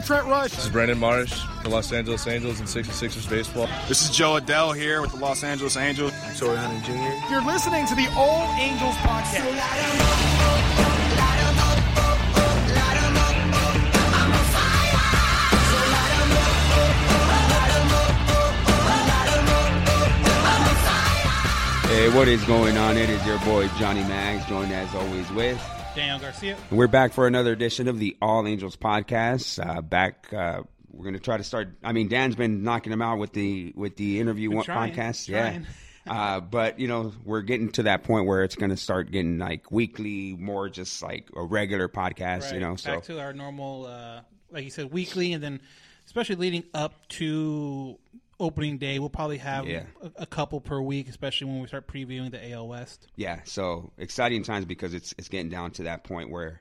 I'm Trent Rush. This is Brandon Marsh for Los Angeles Angels and 66ers baseball. This is Jo Adell here with the Los Angeles Angels. Torii Hunter Jr. You're listening to the All Angels podcast. Hey, what is going on? It is your boy Johnny Mags, joined as always with. Daniel Garcia. We're back for another edition of the All Angels podcast. Uh, back, uh, we're going to try to start. I mean, Dan's been knocking them out with the with the interview one trying, podcast, trying. yeah. uh, but you know, we're getting to that point where it's going to start getting like weekly, more just like a regular podcast. Right. You know, so back to our normal, uh, like you said, weekly, and then especially leading up to opening day, we'll probably have Yeah. a, a couple per week, especially when we start previewing the AL West. yeah, so exciting times because it's it's getting down to that point where,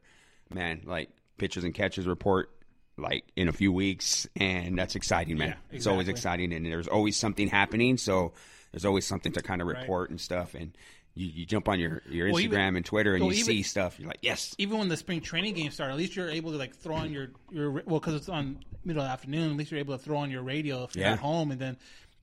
man, like pitchers and catchers report like in a few weeks, and that's exciting, man. Yeah, It's always exciting, and there's always something happening. So there's always something to kind of Right. report and stuff, and you, you jump on your your Instagram Well, even- and Twitter, and well, you even- see stuff. You're like, yes, Even when the spring training games start, at least you're able to like throw on your your well because it's on middle of the afternoon. At least you're able to throw on your radio if you're Yeah. at home, and then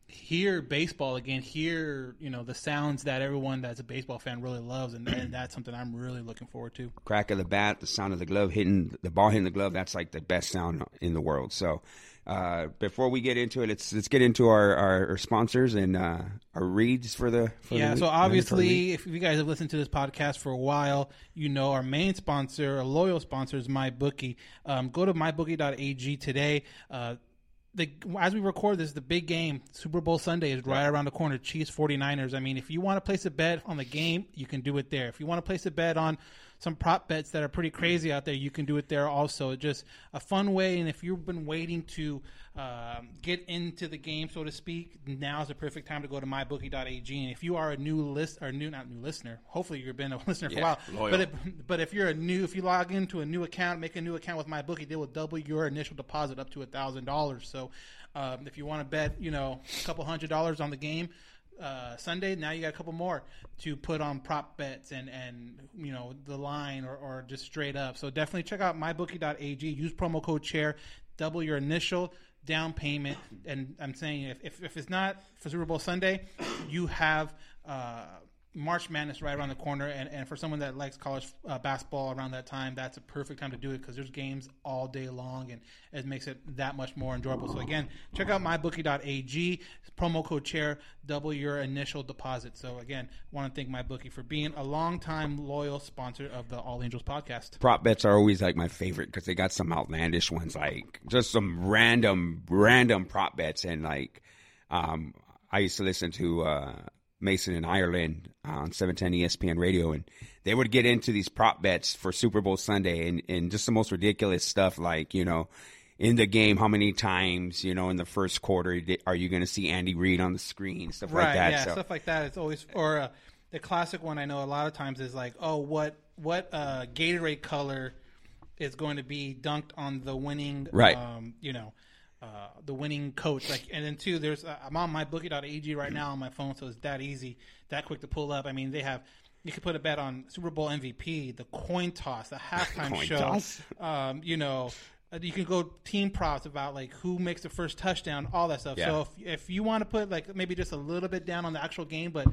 hear baseball again. Hear you know the sounds that everyone that's a baseball fan really loves, and, and that's something I'm really looking forward to. crack of the bat, the sound of the glove hitting the ball hitting the glove. That's like the best sound in the world. So. Uh, before we get into it, let's let's get into our, our, our sponsors and uh, our reads for the for yeah, so the week. obviously, if you guys have listened to this podcast for a while, you know our main sponsor, a loyal sponsor, is MyBookie. Um, go to mybookie.ag today. Uh, the, as we record this, the big game, Super Bowl Sunday, is right around the corner. Chiefs 49ers. I mean, if you want to place a bet on the game, you can do it there. If you want to place a bet on some prop bets that are pretty crazy out there, you can do it there also. Just a fun way. And if you've been waiting to um, get into the game, so to speak, now is the perfect time to go to mybookie.ag. And if you are a new list or new, not new listener, hopefully you've been a listener for Yeah, a while. loyal. But if, but if you're a new, if you log into a new account, make a new account with MyBookie, they will double your initial deposit up to a thousand dollars. So um, if you want to bet, you know, a couple hundred dollars on the game. Uh, Sunday, now you got a couple more to put on prop bets and, and you know the line or, or just straight up. So definitely check out mybookie.ag. Use promo code chair, double your initial down payment. And I'm saying if, if, if it's not for Super Bowl Sunday, you have uh, March Madness right around the corner, and, and for someone that likes college uh, basketball around that time, that's a perfect time to do it because there's games all day long, and it makes it that much more enjoyable. So again, check out mybookie.ag, promo code chair, double your initial deposit. So again, want to thank MyBookie for being a longtime loyal sponsor of the All Angels podcast. prop bets are always like my favorite because they got some outlandish ones, like just some random, random prop bets. And like, um, I used to listen to uh, Mason and Ireland on 710 ESPN radio, and they would get into these prop bets for Super Bowl Sunday and, and just the most ridiculous stuff, like, you know, in the game, how many times, you know, in the first quarter, are you going to see Andy Reid on the screen, stuff right, like that. yeah, so, stuff like that. It's always or uh, the classic one I know a lot of times is like, oh, what what uh, Gatorade color is going to be dunked on the winning, Right. Um, you know, uh, the winning coach. Like, and then two, there's uh, I'm on my bookie.ag right now on my phone, so it's that easy, that quick to pull up. I mean, they have. You could put a bet on Super Bowl MVP, the coin toss, the halftime show. Um, you know, uh, you can go team props about like who makes the first touchdown, all that stuff. Yeah. So if if you want to put like maybe just a little bit down on the actual game, but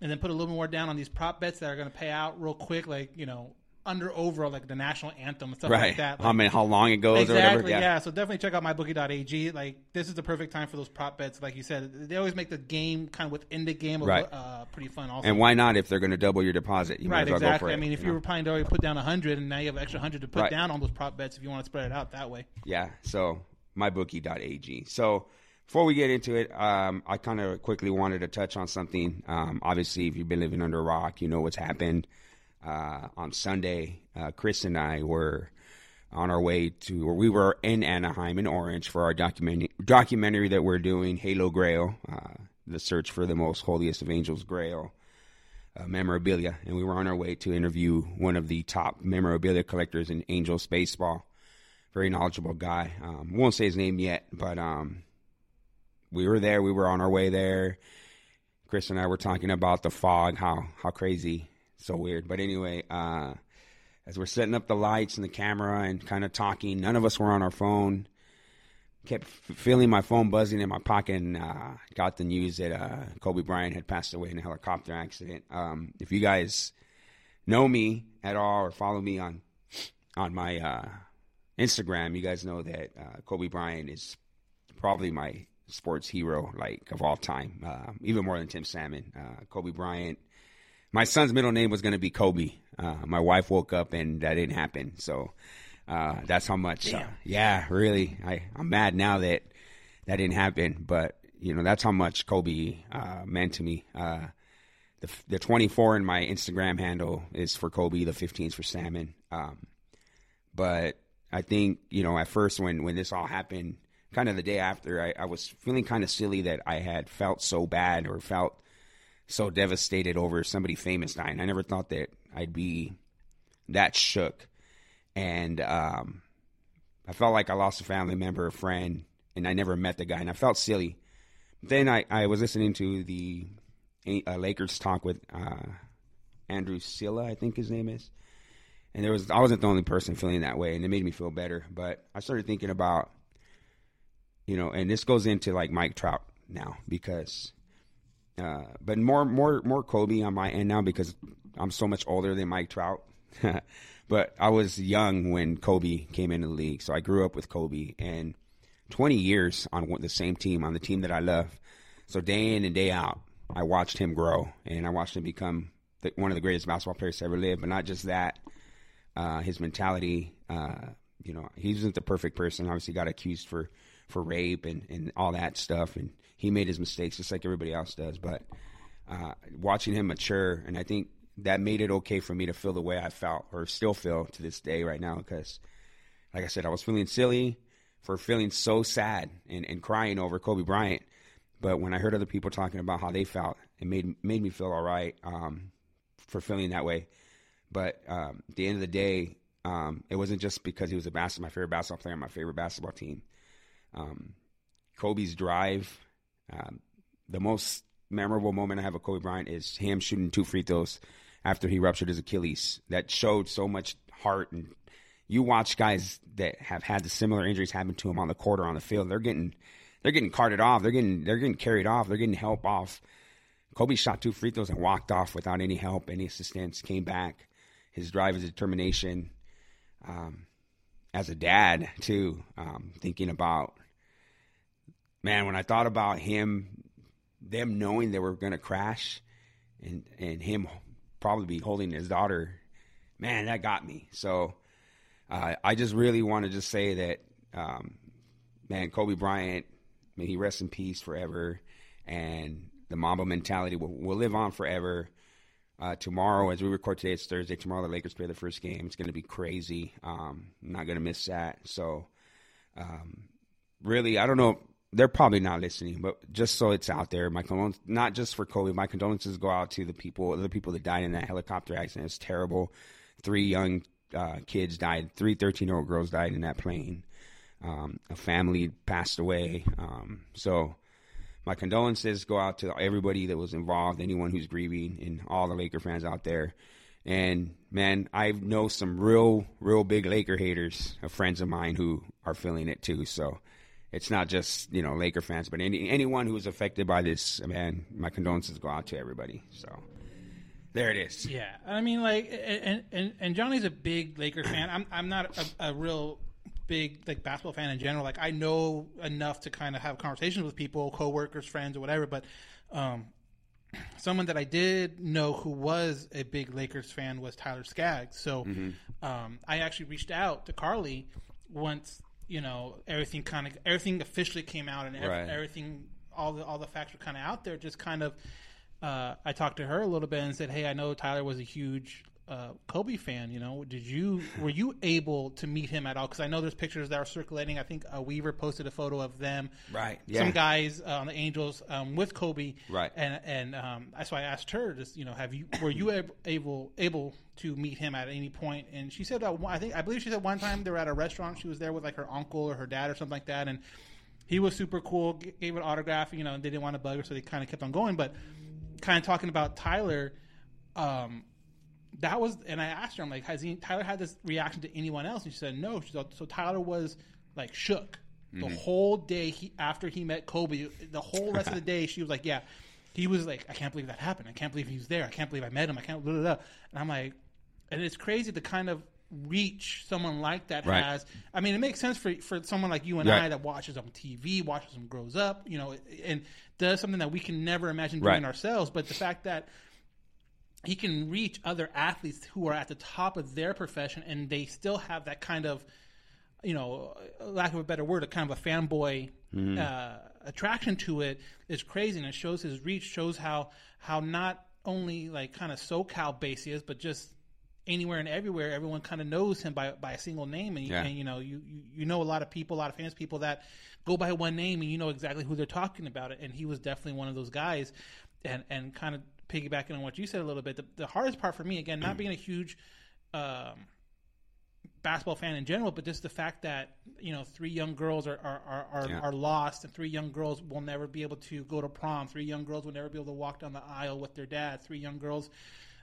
and then put a little more down on these prop bets that are going to pay out real quick, like you know under over like the national anthem and stuff right. like that. I mean, how long it goes or Exactly. whatever. Yeah. So definitely check out mybookie.ag. Like this is the perfect time for those prop bets. Like you said, they always make the game kind of within the game, Right. uh, pretty fun. Also, And why not if they're going to double your deposit? You might right, well exactly. it. I mean, if you know? were planning to already put down hundred, and now you have an extra hundred to put Right. down on those prop bets, if you want to spread it out that way. Yeah. So mybookie.ag. So before we get into it, um, I kind of quickly wanted to touch on something. Um, obviously, if you've been living under a rock, you know what's happened. Uh, on Sunday, uh, Chris and I were on our way to, or we were in Anaheim in Orange for our documentary documentary that we're doing, Halo Grail, uh, the search for the most holiest of angels Grail uh, memorabilia, and we were on our way to interview one of the top memorabilia collectors in Angels baseball. Very knowledgeable guy. Um, won't say his name yet, but um, we were there. We were on our way there. Chris and I were talking about the fog, how how crazy, so weird. But anyway, uh, as we're setting up the lights and the camera and kind of talking, none of us were on our phone. Kept f- feeling my phone buzzing in my pocket, and uh, got the news that uh, Kobe Bryant had passed away in a helicopter accident. Um, if you guys know me at all or follow me on on my uh, Instagram, you guys know that uh, Kobe Bryant is probably my sports hero, like of all time, uh, even more than Tim Salmon. Uh, Kobe Bryant. My son's middle name was going to be Kobe. Uh, my wife woke up and that didn't happen. So uh, that's how much. uh, yeah, really. I I'm mad now that that didn't happen, but you know that's how much Kobe uh, meant to me. Uh, the the 24 in my Instagram handle is for Kobe. The 15 is for Salmon. Um, but I think you know at first when when this all happened, kind of the day after, I, I was feeling kind of silly that I had felt so bad or felt so devastated over somebody famous dying. I never thought that I'd be that shook, and um, I felt like I lost a family member, a friend, and I never met the guy, and I felt silly. Then I, I was listening to the uh, Lakers talk with uh, Andrew Silla, I think his name is, and there was I wasn't the only person feeling that way, and it made me feel better. But I started thinking about, you know, and this goes into like Mike Trout now because, uh, but more more more Kobe on my end now because I'm so much older than Mike Trout. but I was young when Kobe came into the league, so I grew up with Kobe and 20 years on the same team on the team that I love. So day in and day out, I watched him grow and I watched him become the, one of the greatest basketball players to ever live. But not just that, uh, his mentality. Uh, you know, he wasn't the perfect person. Obviously, got accused for for rape and and all that stuff, and he made his mistakes just like everybody else does. But uh, watching him mature, and I think that made it okay for me to feel the way I felt or still feel to this day right now. Because, like I said, I was feeling silly for feeling so sad and, and crying over Kobe Bryant. But when I heard other people talking about how they felt, it made made me feel all right um, for feeling that way. But um, at the end of the day, um, it wasn't just because he was a bas- my favorite basketball player my favorite basketball team. Um, Kobe's drive, um, the most memorable moment I have of Kobe Bryant is him shooting two free throws after he ruptured his Achilles. That showed so much heart. And you watch guys that have had the similar injuries happen to them on the court or on the field. They're getting they're getting carted off. They're getting they're getting carried off. They're getting help off. Kobe shot two free throws and walked off without any help, any assistance. Came back. His drive, his determination. Um, as a dad too, um, thinking about man when I thought about him, them knowing they were going to crash, and and him probably be holding his daughter, man, that got me. So uh, I just really want to just say that, um, man, Kobe Bryant, may he rest in peace forever, and the Mamba mentality will, will live on forever. Uh, tomorrow, as we record today, it's Thursday. Tomorrow, the Lakers play the first game. It's going to be crazy. Um, I'm not going to miss that. So, um, really, I don't know. They're probably not listening, but just so it's out there, my condolences, not just for Kobe, my condolences go out to the people, the people that died in that helicopter accident. It's terrible. Three young uh, kids died. Three 13 year old girls died in that plane. Um, a family passed away. Um, so, my condolences go out to everybody that was involved, anyone who's grieving, and all the Laker fans out there. And man, I know some real, real big Laker haters, friends of mine who are feeling it too. So it's not just you know Laker fans, but any anyone who was affected by this, man, my condolences go out to everybody. So There it is. Yeah, I mean, like, and and and Johnny's a big Laker fan. I'm I'm not a, a real big like basketball fan in general. Like, I know enough to kind of have conversations with people, coworkers, friends, or whatever. But um, someone that I did know who was a big Lakers fan was Tyler Skaggs. So um, I actually reached out to Carly once you know everything kind of everything officially came out and ev- Right. everything all the all the facts were kind of out there. Just kind of uh, I talked to her a little bit and said, "Hey, I know Tyler was a huge uh, Kobe fan. You know, did you were you able to meet him at all? Because I know there's pictures that are circulating. I think uh, Weaver posted a photo of them, Right, Some guys uh, on the Angels um, with Kobe, Right. And and um, that's why I asked her, just you know, have you were you able able to meet him at any point? And she said, uh, I think I believe she said one time they were at a restaurant. She was there with like her uncle or her dad or something like that, and he was super cool. g- Gave an autograph. You know, and they didn't want to bug her, so they kind of kept on going. But kind of talking about Tyler, um, that was, and I asked her, I'm like, has he, Tyler had this reaction to anyone else? And she said no. She said, so Tyler was like shook the mm-hmm. whole day he after he met Kobe. The whole rest of the day, she was like, yeah. He was like, I can't believe that happened. I can't believe he was there. I can't believe I met him. I can't. Blah, blah, blah. And I'm like, and it's crazy the kind of reach someone like that Right. has. I mean, it makes sense for for someone like you and Right. I that watches on TV, watches him grows up, you know, and does something that we can never imagine doing Right. ourselves. But the fact that he can reach other athletes who are at the top of their profession and they still have that kind of you know lack of a better word a kind of a fanboy uh, attraction to it is crazy. And it shows his reach shows how how not only like kind of SoCal based he is but just anywhere and everywhere everyone kind of knows him by by a single name. And, you Yeah. and you know you, you you know a lot of people a lot of famous people that go by one name and you know exactly who they're talking about. It and he was definitely one of those guys. And and kind of piggybacking on what you said a little bit the, the hardest part for me again not being a huge um, basketball fan in general, but just the fact that you know three young girls are are, are, are, Yeah. are lost, and three young girls will never be able to go to prom. Three young girls will never be able to walk down the aisle with their dad. Three young girls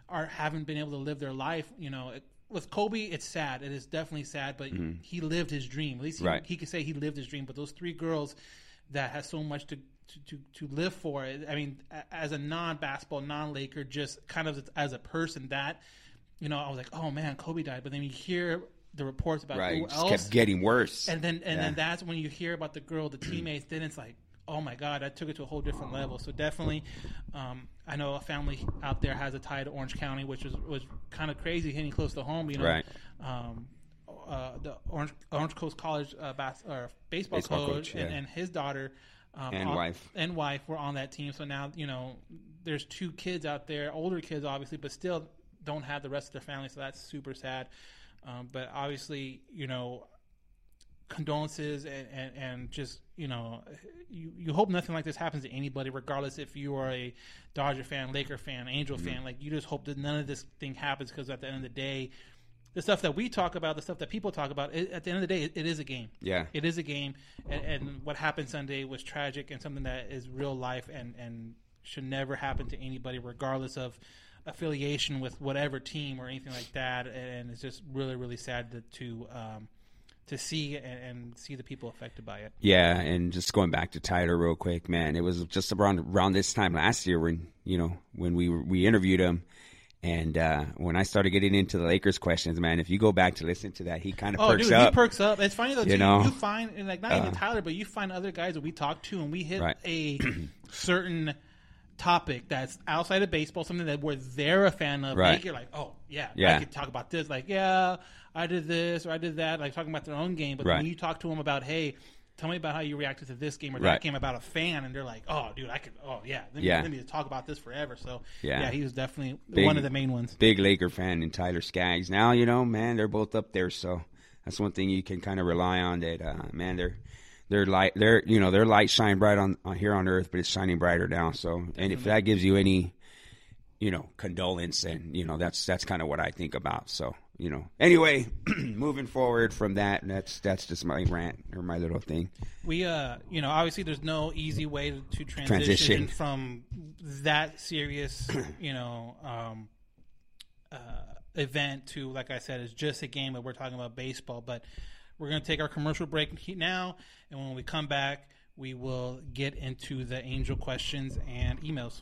are haven't been able to live their life. You know, it, with Kobe, it's sad. It is definitely sad, but he lived his dream. At least he, Mm-hmm. Right. he could say he lived his dream. But those three girls that has so much to. To, to, live for it. I mean, as a non basketball, non Laker, just kind of as a person, that you know, I was like, oh man, Kobe died. But then you hear the reports about Right. who else, kept getting worse. and then and Yeah. then that's when you hear about the girl, the teammates. then it's like, oh my god, I took it to a whole different level. So definitely, um, I know a family out there has a tie to Orange County, which was was kind of crazy, hitting close to home. You know, Right. um, uh, the Orange Orange Coast College uh, bas- baseball, Baseball coach, coach, and, yeah. and his daughter. Um, And on- wife. and wife were on that team. So now you know there's two kids out there, older kids obviously, but still don't have the rest of their family. So that's super sad. Um, but obviously, you know, condolences and, and, and just you know you, you hope nothing like this happens to anybody regardless if you are a dodger fan laker fan angel fan like you just hope that none of this thing happens because at the end of the day the stuff that we talk about the stuff that people talk about it, at the end of the day it, it is a game Yeah. it is a game and, and what happened sunday was tragic and something that is real life and and should never happen to anybody regardless of affiliation with whatever team or anything like that and it's just really really sad to, to um to see and, and see the people affected by it. Yeah, and just going back to Tyler real quick, man, it was just around around this time last year when you know when we we interviewed him, and uh, when I started getting into the Lakers questions, man, if you go back to listen to that, he kind of Oh, perks dude, up. he perks up. It's funny though. You too, know? you find and like not even Uh, Tyler, but you find other guys that we talk to, and we hit Right. a certain topic that's outside of baseball, something that we're they're a fan of. Right. Like, you're like, oh yeah, yeah, I could talk about this. Like, yeah, I did this or I did that. Like talking about their own game, but Right. when you talk to them about, hey. Tell me about how you reacted to this game or that Right. game about a fan, and they're like, "Oh, dude, I could. Oh, yeah, let me, Yeah. let me talk about this forever." So, Yeah. yeah, he was definitely Big- one of the main ones. Big Laker fan and Tyler Skaggs. Now you know, man, they're both up there, so that's one thing you can kind of rely on. That uh, man, they're they're light, they're you know their light shine bright on, on here on Earth, but it's shining brighter now. So, and if that gives you any you know, condolence and you know that's that's kind of what I think about. So, you know. Anyway, moving forward from that, that's that's just my rant or my little thing. We, uh, you know, obviously there's no easy way to, to transition, Transition. from that serious, you know, um, uh, event to, like I said, it's just a game, but we're talking about baseball. But we're going to take our commercial break he- now, and when we come back, we will get into the angel questions and emails.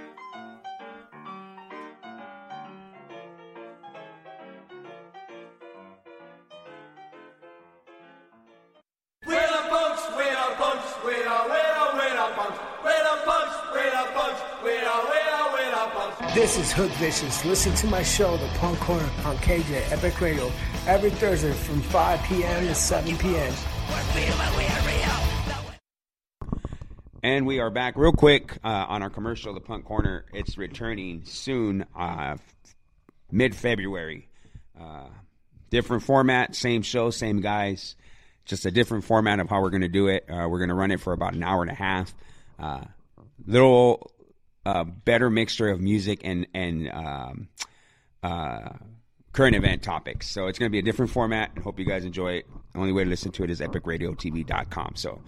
Hook Vicious. Listen to my show, The Punk Corner, on KJ Epic Radio, every Thursday from 5 p.m. to 7 p.m. And we are back real quick uh, on our commercial, The Punk Corner. It's returning soon, uh, mid February. Uh, different format, same show, same guys. Just a different format of how we're going to do it. Uh, we're going to run it for about an hour and a half. Uh, little uh, better mixture of music and and um, uh, current event topics. So it's going to be a different format. Hope you guys enjoy it. The only way to listen to it is epicradiotv.com. So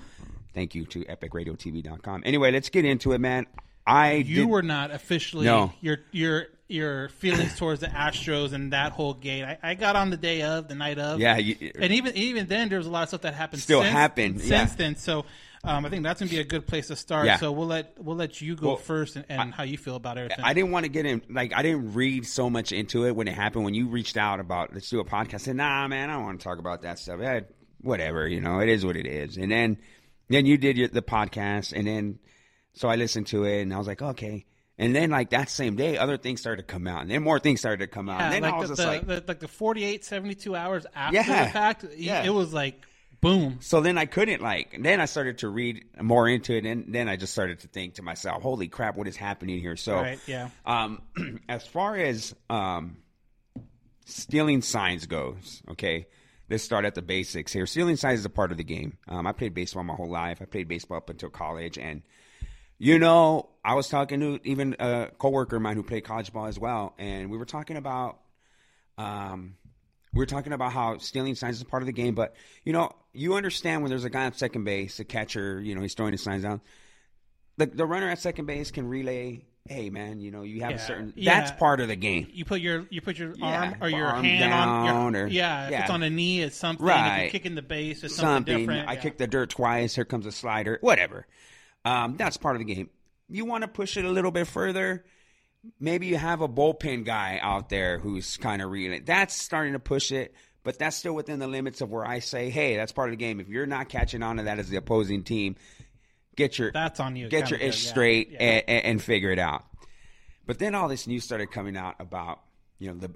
thank you to epicradiotv.com. Anyway, let's get into it, man. I You did- were not officially No. your your your feelings towards the Astros and that whole gate. I, I got on the day of, the night of. Yeah, you- and even even then, there was a lot of stuff that happened. Still since, happened, since yeah. then. So um, I think that's gonna be a good place to start. Yeah. So we'll let we'll let you go Well, first and, and how you feel about everything. I didn't want to get in, like, I didn't read so much into it when it happened. When you reached out about, let's do a podcast, I said, nah, man, I don't want to talk about that stuff. Eh, whatever, you know, it is what it is. And then, then you did your, the podcast, and then, so I listened to it, and I was like, okay. And then, like, that same day, other things started to come out, and then more things started to come out. Yeah, and then like I was the, just the, like, the, like the 48, 72 hours after Yeah. the fact, Yeah. it was like boom. So then I couldn't like. Then I started to read more into it, and then I just started to think to myself, "Holy crap, what is happening here?" So, Right, yeah. Um, as far as um, stealing signs goes, okay, let's start at the basics here. Stealing signs is a part of the game. Um, I played baseball my whole life. I played baseball up until college, and you know, I was talking to even a coworker of mine who played college ball as well, and we were talking about um, were talking about how stealing signs is part of the game, but you know, you understand when there's a guy on second base, a catcher, you know, he's throwing his signs down. The the runner at second base can relay, "Hey, man, you know, you have Yeah. a certain." Yeah. That's part of the game. You put your you put your Yeah, arm or your arm hand on your or- yeah. If yeah. it's on a knee, it's something. If Right. you're kicking the base, it's something, Something. different. I kicked the dirt twice. Here comes a slider. Whatever. Um, that's part of the game. You want to push it a little bit further. Maybe you have a bullpen guy out there who's kind of reeling. That's starting to push it, but that's still within the limits of where I say, hey, that's part of the game. If you're not catching on to that as the opposing team, get your That's on you. get your good, ish yeah. straight Yeah. And, and, figure it out. But then all this news started coming out about you know the.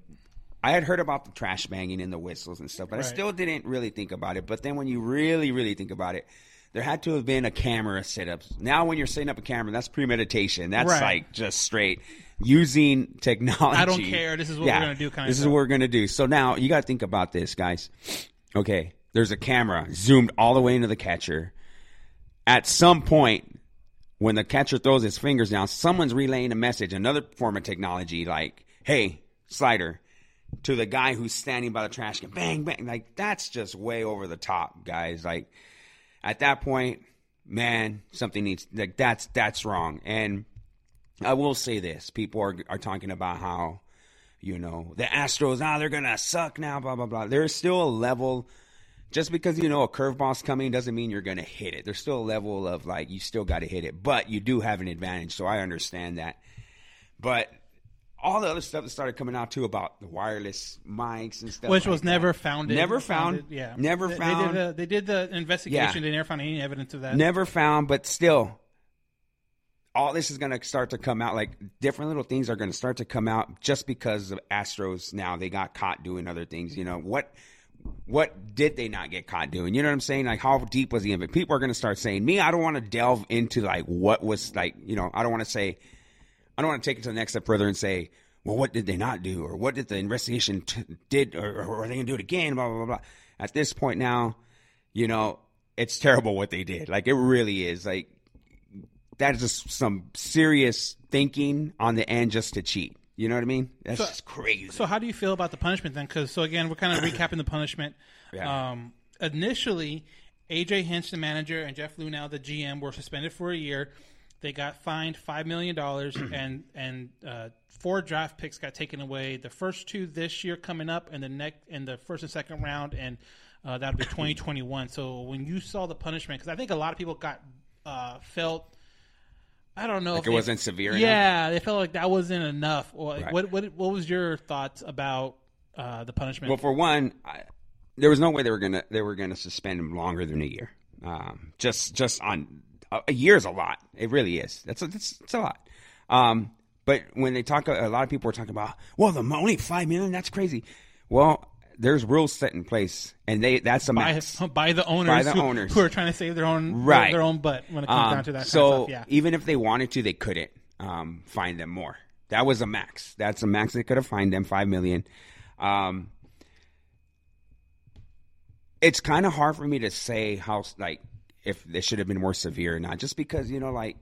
I had heard about the trash banging and the whistles and stuff, but I still didn't really think about it. But then when you really, really think about it, there had to have been a camera set up. Now, when you're setting up a camera, that's premeditation. That's Right. like just straight using technology. I don't care. This is what we're gonna do kinda This is stuff. what we're gonna do. So now you got to think about this, guys. Okay, there's a camera zoomed all the way into the catcher. At some point, when the catcher throws his fingers down, someone's relaying a message, another form of technology, like, hey, slider, to the guy who's standing by the trash can. Bang, bang. Like, that's just way over the top, guys. Like, at that point, man, something needs, like, that's, that's wrong. And I will say this people are, are talking about how, you know, the Astros, ah, they're going to suck now, blah, blah, blah. There's still a level just because you know a curveball's coming doesn't mean you're going to hit it. There's still a level of like you still got to hit it, but you do have an advantage. So I understand that. But all the other stuff that started coming out too about the wireless mics and stuff, which like was that. never founded. never found, Yeah, never They- found, They did, the, they did the investigation. Yeah. They never found any evidence of that. never found, but still. All this is going to start to come out. Like different little things are going to start to come out just because of Astros. Now they got caught doing other things. You know what? what did they not get caught doing? You know what I'm saying? Like how deep was the incident? People are going to start saying, me, I don't want to delve into like what was like, you know, I don't want to say, I don't want to take it to the next step further and say, well, what did they not do, or what did the investigation t- did, or, or are they gonna do it again? Blah blah blah. blah. At this point now, you know, it's terrible what they did. Like it really is. Like that is just some serious thinking on the end just to cheat. You know what I mean? That's So- just crazy. So how do you feel about the punishment then? Because so again, we're kind of recapping the punishment. Yeah. Um, initially, AJ Hinch, the manager, and Jeff Luhnow, the GM, were suspended for a year. They got fined five million dollars, and and uh, four draft picks got taken away. The first two this year coming up, and the next in the first and second round, and uh, that'll be twenty twenty one. So when you saw the punishment, because I think a lot of people got uh, felt. I don't know Like if it they- wasn't severe enough? Yeah, they felt like that wasn't enough. Right. what what what was your thoughts about uh, the punishment? Well, for one, I, there was no way they were gonna they were gonna suspend him longer than a year. Um, just just on a, a year is a lot. It really is. That's a, that's, that's a lot. Um, but when they talk, a lot of people are talking about, well, the only five million. That's crazy. Well, there's rules set in place, and they that's a by, max. by the owners, By the who, owners. who are trying to save their own Right. their, own butt when it comes Um, down to that. so kind of stuff. yeah. even if they wanted to, they couldn't um, find them more. That was a max. That's a max they could have fined them five million. Um, it's kind of hard for me to say how like if they should have been more severe or not, just because you know like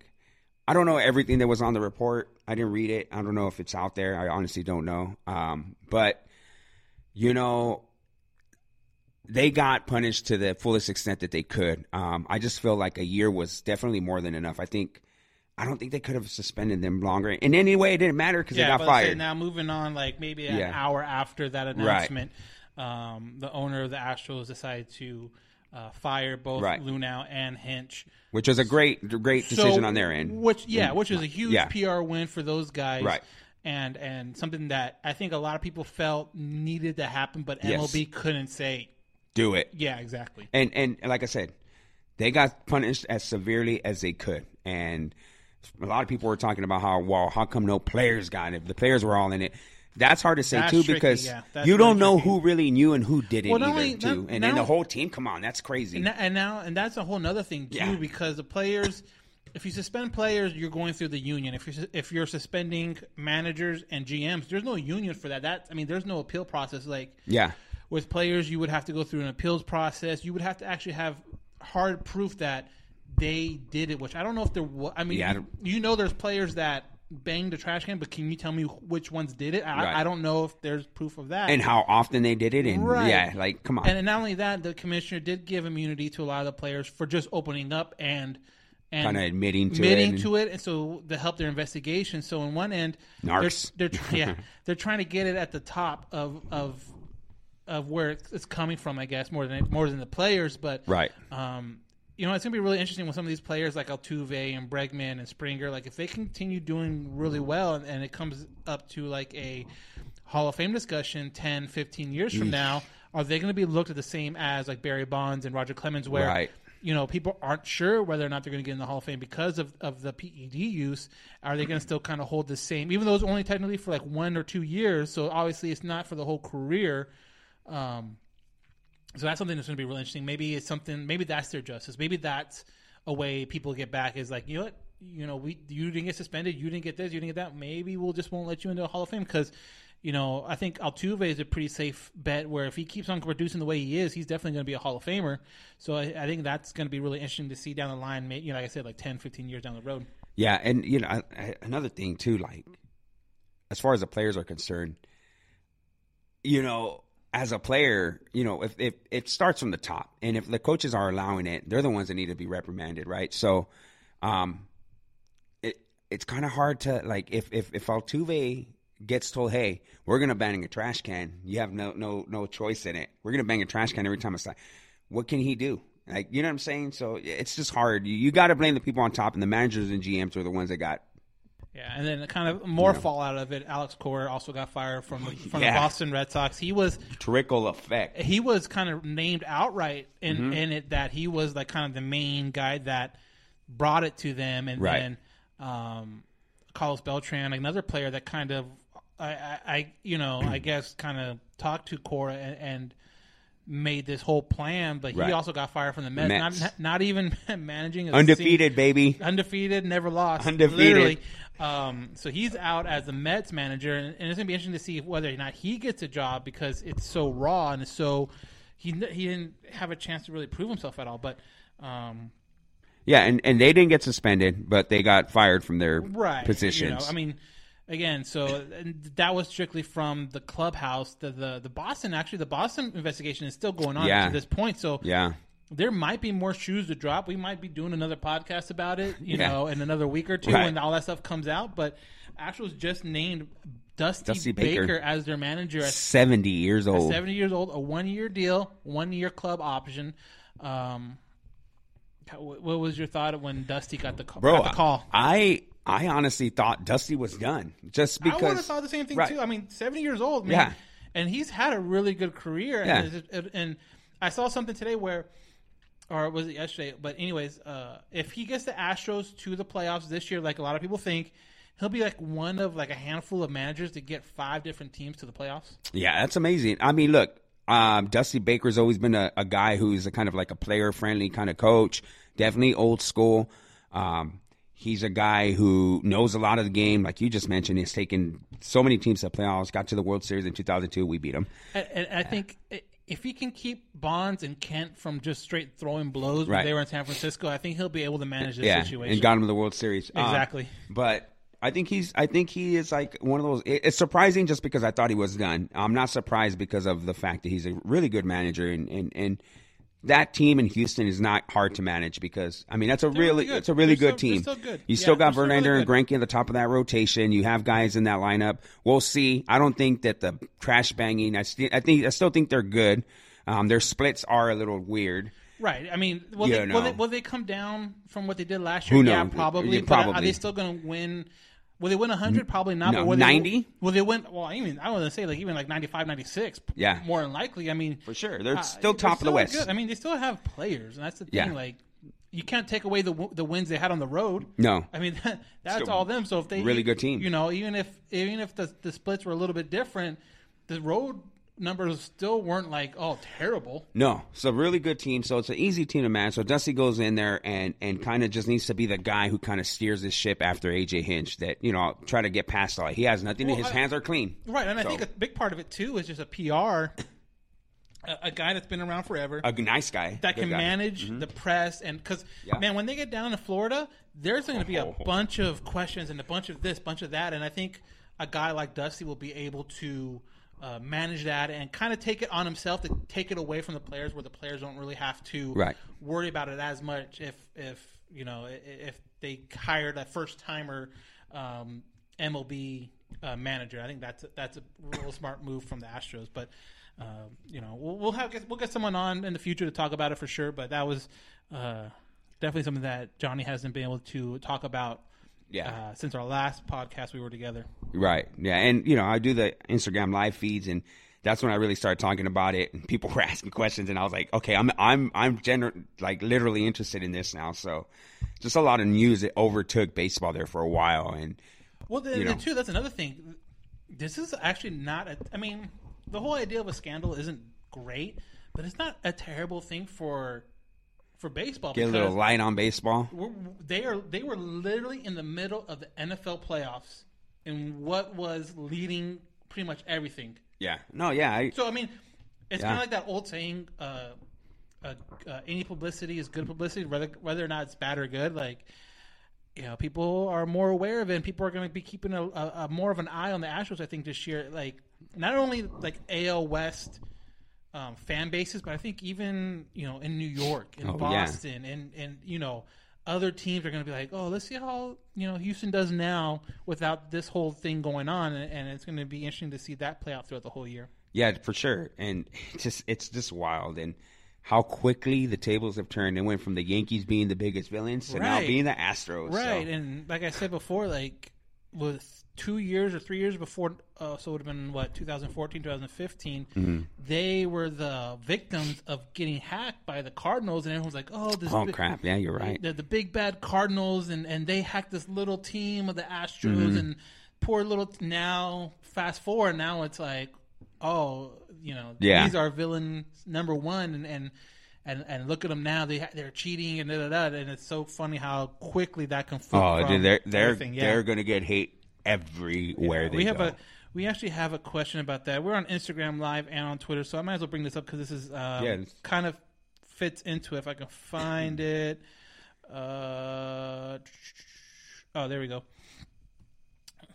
I don't know everything that was on the report. I didn't read it. I don't know if it's out there. I honestly don't know. Um, but you know, they got punished to the fullest extent that they could. Um, I just feel like a year was definitely more than enough. I think. I don't think they could have suspended them longer. In any way, it didn't matter because yeah, they got fired. now moving on, like maybe an Yeah. hour after that announcement, um, the owner of the Astros decided to uh, fire both Right. Luhnow and Hinch. which was a great, great So, decision on their end. Which yeah, Mm, which is a huge yeah. PR win for those guys. Right. And and something that I think a lot of people felt needed to happen, but Yes. MLB couldn't say. Do it. Yeah, exactly. And and like I said, they got punished as severely as they could. And a lot of people were talking about how well, how come no players got it? The players were all in it. That's hard to say That's too tricky, because yeah. You don't really know tricky. who really knew and who didn't Well, either only- too. not- and then the whole team, come on, that's crazy. And, that, and now, and that's a whole nother thing too, Yeah. because the players, if you suspend players, you're going through the union. If you're if you're suspending managers and GMs, there's no union for that. That I mean, there's no appeal process. Like yeah. with players, you would have to go through an appeals process. You would have to actually have hard proof that they did it. Which I don't know if there. wa- I mean, Yeah, I you, you know, there's players that banged the trash can, but can you tell me which ones did it? I, Right. I don't know if there's proof of that. And how often they did it and Right. yeah, like come on. And not only that, the commissioner did give immunity to a lot of the players for just opening up and and Kinda admitting to admitting it and- to it, and so to help their investigation. So on one end, Narcs. they're, they're yeah they're trying to get it at the top of of of where it's, it's coming from, I guess more than more than the players, but Right. Um, you know, it's gonna be really interesting with some of these players like Altuve and Bregman and Springer. Like if they continue doing really well and, and it comes up to like a Hall of Fame discussion 10, 15 years from now, are they going to be looked at the same as like Barry Bonds and Roger Clemens, where Right. You know people aren't sure whether or not they're going to get in the Hall of Fame because of, of the PED use? Are they going to still kind of hold the same, even though it's only technically for like one or two years? So obviously it's not for the whole career. Um, so that's something that's going to be really interesting. Maybe it's something. Maybe that's their justice. Maybe that's a way people get back. Is like you know what you know we you didn't get suspended. You didn't get this. You didn't get that. Maybe we'll just won't let you into the Hall of Fame because. You know, I think Altuve is a pretty safe bet. Where if he keeps on producing the way he is, he's definitely going to be a Hall of Famer. So I, I think that's going to be really interesting to see down the line. You know, like I said, like 10, 15 years down the road. Yeah, and you know I- I- another thing too, like as far as the players are concerned, you know, as a player, you know, if, if it starts from the top, and if the coaches are allowing it, they're the ones that need to be reprimanded, right? So, um, it it's kind of hard to like if if if Altuve gets told, "Hey, we're gonna bang a trash can," you have no no no choice in it. We're gonna bang a trash can every time it's like, what can he do? Like, you know what I'm saying? So it's just hard. You, you got to blame the people on top, and the managers and GMs are the ones that got Yeah, and then kind of more Yeah. fallout of it. Alex Cora also got fired from the, from Yeah. the Boston Red Sox. He was trickle effect. he was kind of named outright in, Mhm. in it that he was like kind of the main guy that brought it to them, and Right. then um, Carlos Beltran, another player that kind of I, I, I you know I guess kind of talked to Cora and, and made this whole plan, but he Right. also got fired from the Mets. Mets. Not not even managing Undefeated, baby. undefeated, never lost, Undefeated. literally. Um, so he's out as the Mets manager, and, and it's gonna be interesting to see whether or not he gets a job because it's so raw and it's so he he didn't have a chance to really prove himself at all. But um, Yeah, and, and they didn't get suspended, but they got fired from their right positions. You know, I mean, again, so that was strictly from the clubhouse. The the the Boston actually the Boston investigation is still going on Yeah. to this point. So yeah. there might be more shoes to drop. We might be doing another podcast about it, you Yeah. know, in another week or two Right. when all that stuff comes out. But Astros just named Dusty, Dusty Baker. Baker. as their manager at 70 years old. 70 years old, a one year deal, one year club option. Um, what what was your thought when Dusty got the call? Bro, the call? I I honestly thought Dusty was done just because I would have thought the same thing Right. too. I mean, seventy years old, man, Yeah. and he's had a really good career. Yeah. And, and I saw something today where, or was it yesterday? But anyways, uh, if he gets the Astros to the playoffs this year, like a lot of people think, he'll be like one of like a handful of managers to get five different teams to the playoffs. Yeah, that's amazing. I mean, look, um, Dusty Baker's always been a, a guy who's a kind of like a player friendly kind of coach. Definitely old school. Um, he's a guy who knows a lot of the game, like you just mentioned. He's taken so many teams to the playoffs. Got to the World Series in 2002. We beat him. And, and I think if he can keep Bonds and Kent from just straight throwing blows when they were in San Francisco, I think he'll be able to manage this yeah, situation. and got him to the World Series. Um, Exactly. but I think he's. I think he is like one of those. It's surprising just because I thought he was done. I'm not surprised because of the fact that he's a really good manager and and and. That team in Houston is not hard to manage because I mean that's a They're really, really good. it's a really They're good still- team. still good. You Yeah, still got Verlander really and. Greinke at the top of that rotation. You have guys in that lineup. We'll see. I don't think that the trash banging. I, sti- I think I still think they're good. Um, their splits are a little weird. Right. I mean, will, they, will, they, will they come down from what they did last year? Who Yeah, probably. Yeah, But are they still going to win? Will they win 100? Probably not. no, but will they- 90? Will they win? Well, I mean, I want to say like even like 95, 96. Yeah. More than likely. I mean, For sure. They're uh, still they're top of the West. Good. I mean, they still have players, and that's the thing. Yeah. Like, you can't take away the the wins they had on the road. No. I mean that's Still all them. So if they really good team. you know, even if even if the the splits were a little bit different, the road numbers still weren't like oh terrible. No, it's a really good team. So it's an easy team to manage. So Dusty goes in there and and kind of just needs to be the guy who kind of steers this ship after AJ Hinch. That you know try to get past all. He has nothing. Well, his I- hands are clean. Right, and I think a big part of it too is just a PR, a, a guy that's been around forever a nice guy that Good can guy. manage mm-hmm. the press, and because Yeah. man, when they get down to Florida, there's going to be a Oh. bunch of questions and a bunch of this, bunch of that, and I think a guy like Dusty will be able to. Uh, manage that and kind of take it on himself to take it away from the players where the players don't really have to Right. worry about it as much if if you know if they hired a first timer um, MLB uh, manager. I think that's a, that's a real smart move from the Astros. But uh, you know we'll, we'll have we'll get someone on in the future to talk about it for sure. But that was uh, definitely something that Johnny hasn't been able to talk about. Yeah. Uh, since our last podcast we were together. Right. Yeah. And, you know, I do the Instagram live feeds and that's when I really started talking about it and people were asking questions and I was like, okay, I'm, I'm, I'm gener- like literally interested in this now. So just a lot of news that overtook baseball there for a while. And Well, the, You the know. two, that's another thing. This is actually not a. I mean, the whole idea of a scandal isn't great, but it's not a terrible thing for for baseball. get a little light on baseball. they are they were literally in the middle of the NFL playoffs and what was leading pretty much everything. Yeah. No, yeah. I, So I mean, it's Yeah. kind of like that old saying: uh, uh, uh, "Any publicity is good publicity, whether whether or not it's bad or good." Like, you know, people are more aware of it, and people are going to be keeping a, a, a more of an eye on the Astros. I think this year, like not only like AL West um, fan bases, but I think even you know in New York, in Oh, yeah. Boston, and and you know. Other teams are going to be like, "Oh, let's see how you know Houston does now without this whole thing going on," and, and it's going to be interesting to see that play out throughout the whole year. Yeah, for sure. And it's just it's just wild and how quickly the tables have turned. It went from the Yankees being the biggest villains to now being the Astros. so- Right, and like I said before, like with two years or three years before, uh, so it would have been what 2014, 2015. Mm-hmm. They were the victims of getting hacked by the Cardinals, and everyone's like, "Oh, this Oh big- crap! Yeah, you're right. the, the big bad Cardinals, and and they hacked this little team of the Astros, Mm-hmm. and poor little. Now, fast forward, now it's like oh, you know, Yeah. he's our villain number one, and and and, and look at them now, They they're cheating and da, da, da, and it's so funny how quickly that can flip. Oh, dude, they're they're. Yeah. they're gonna get hate everywhere they we have go. a we actually have a question about that. We're on Instagram Live and on Twitter, so I might as well bring this up because this is um, Yeah, kind of fits into it. If I can find it, uh, oh, there we go.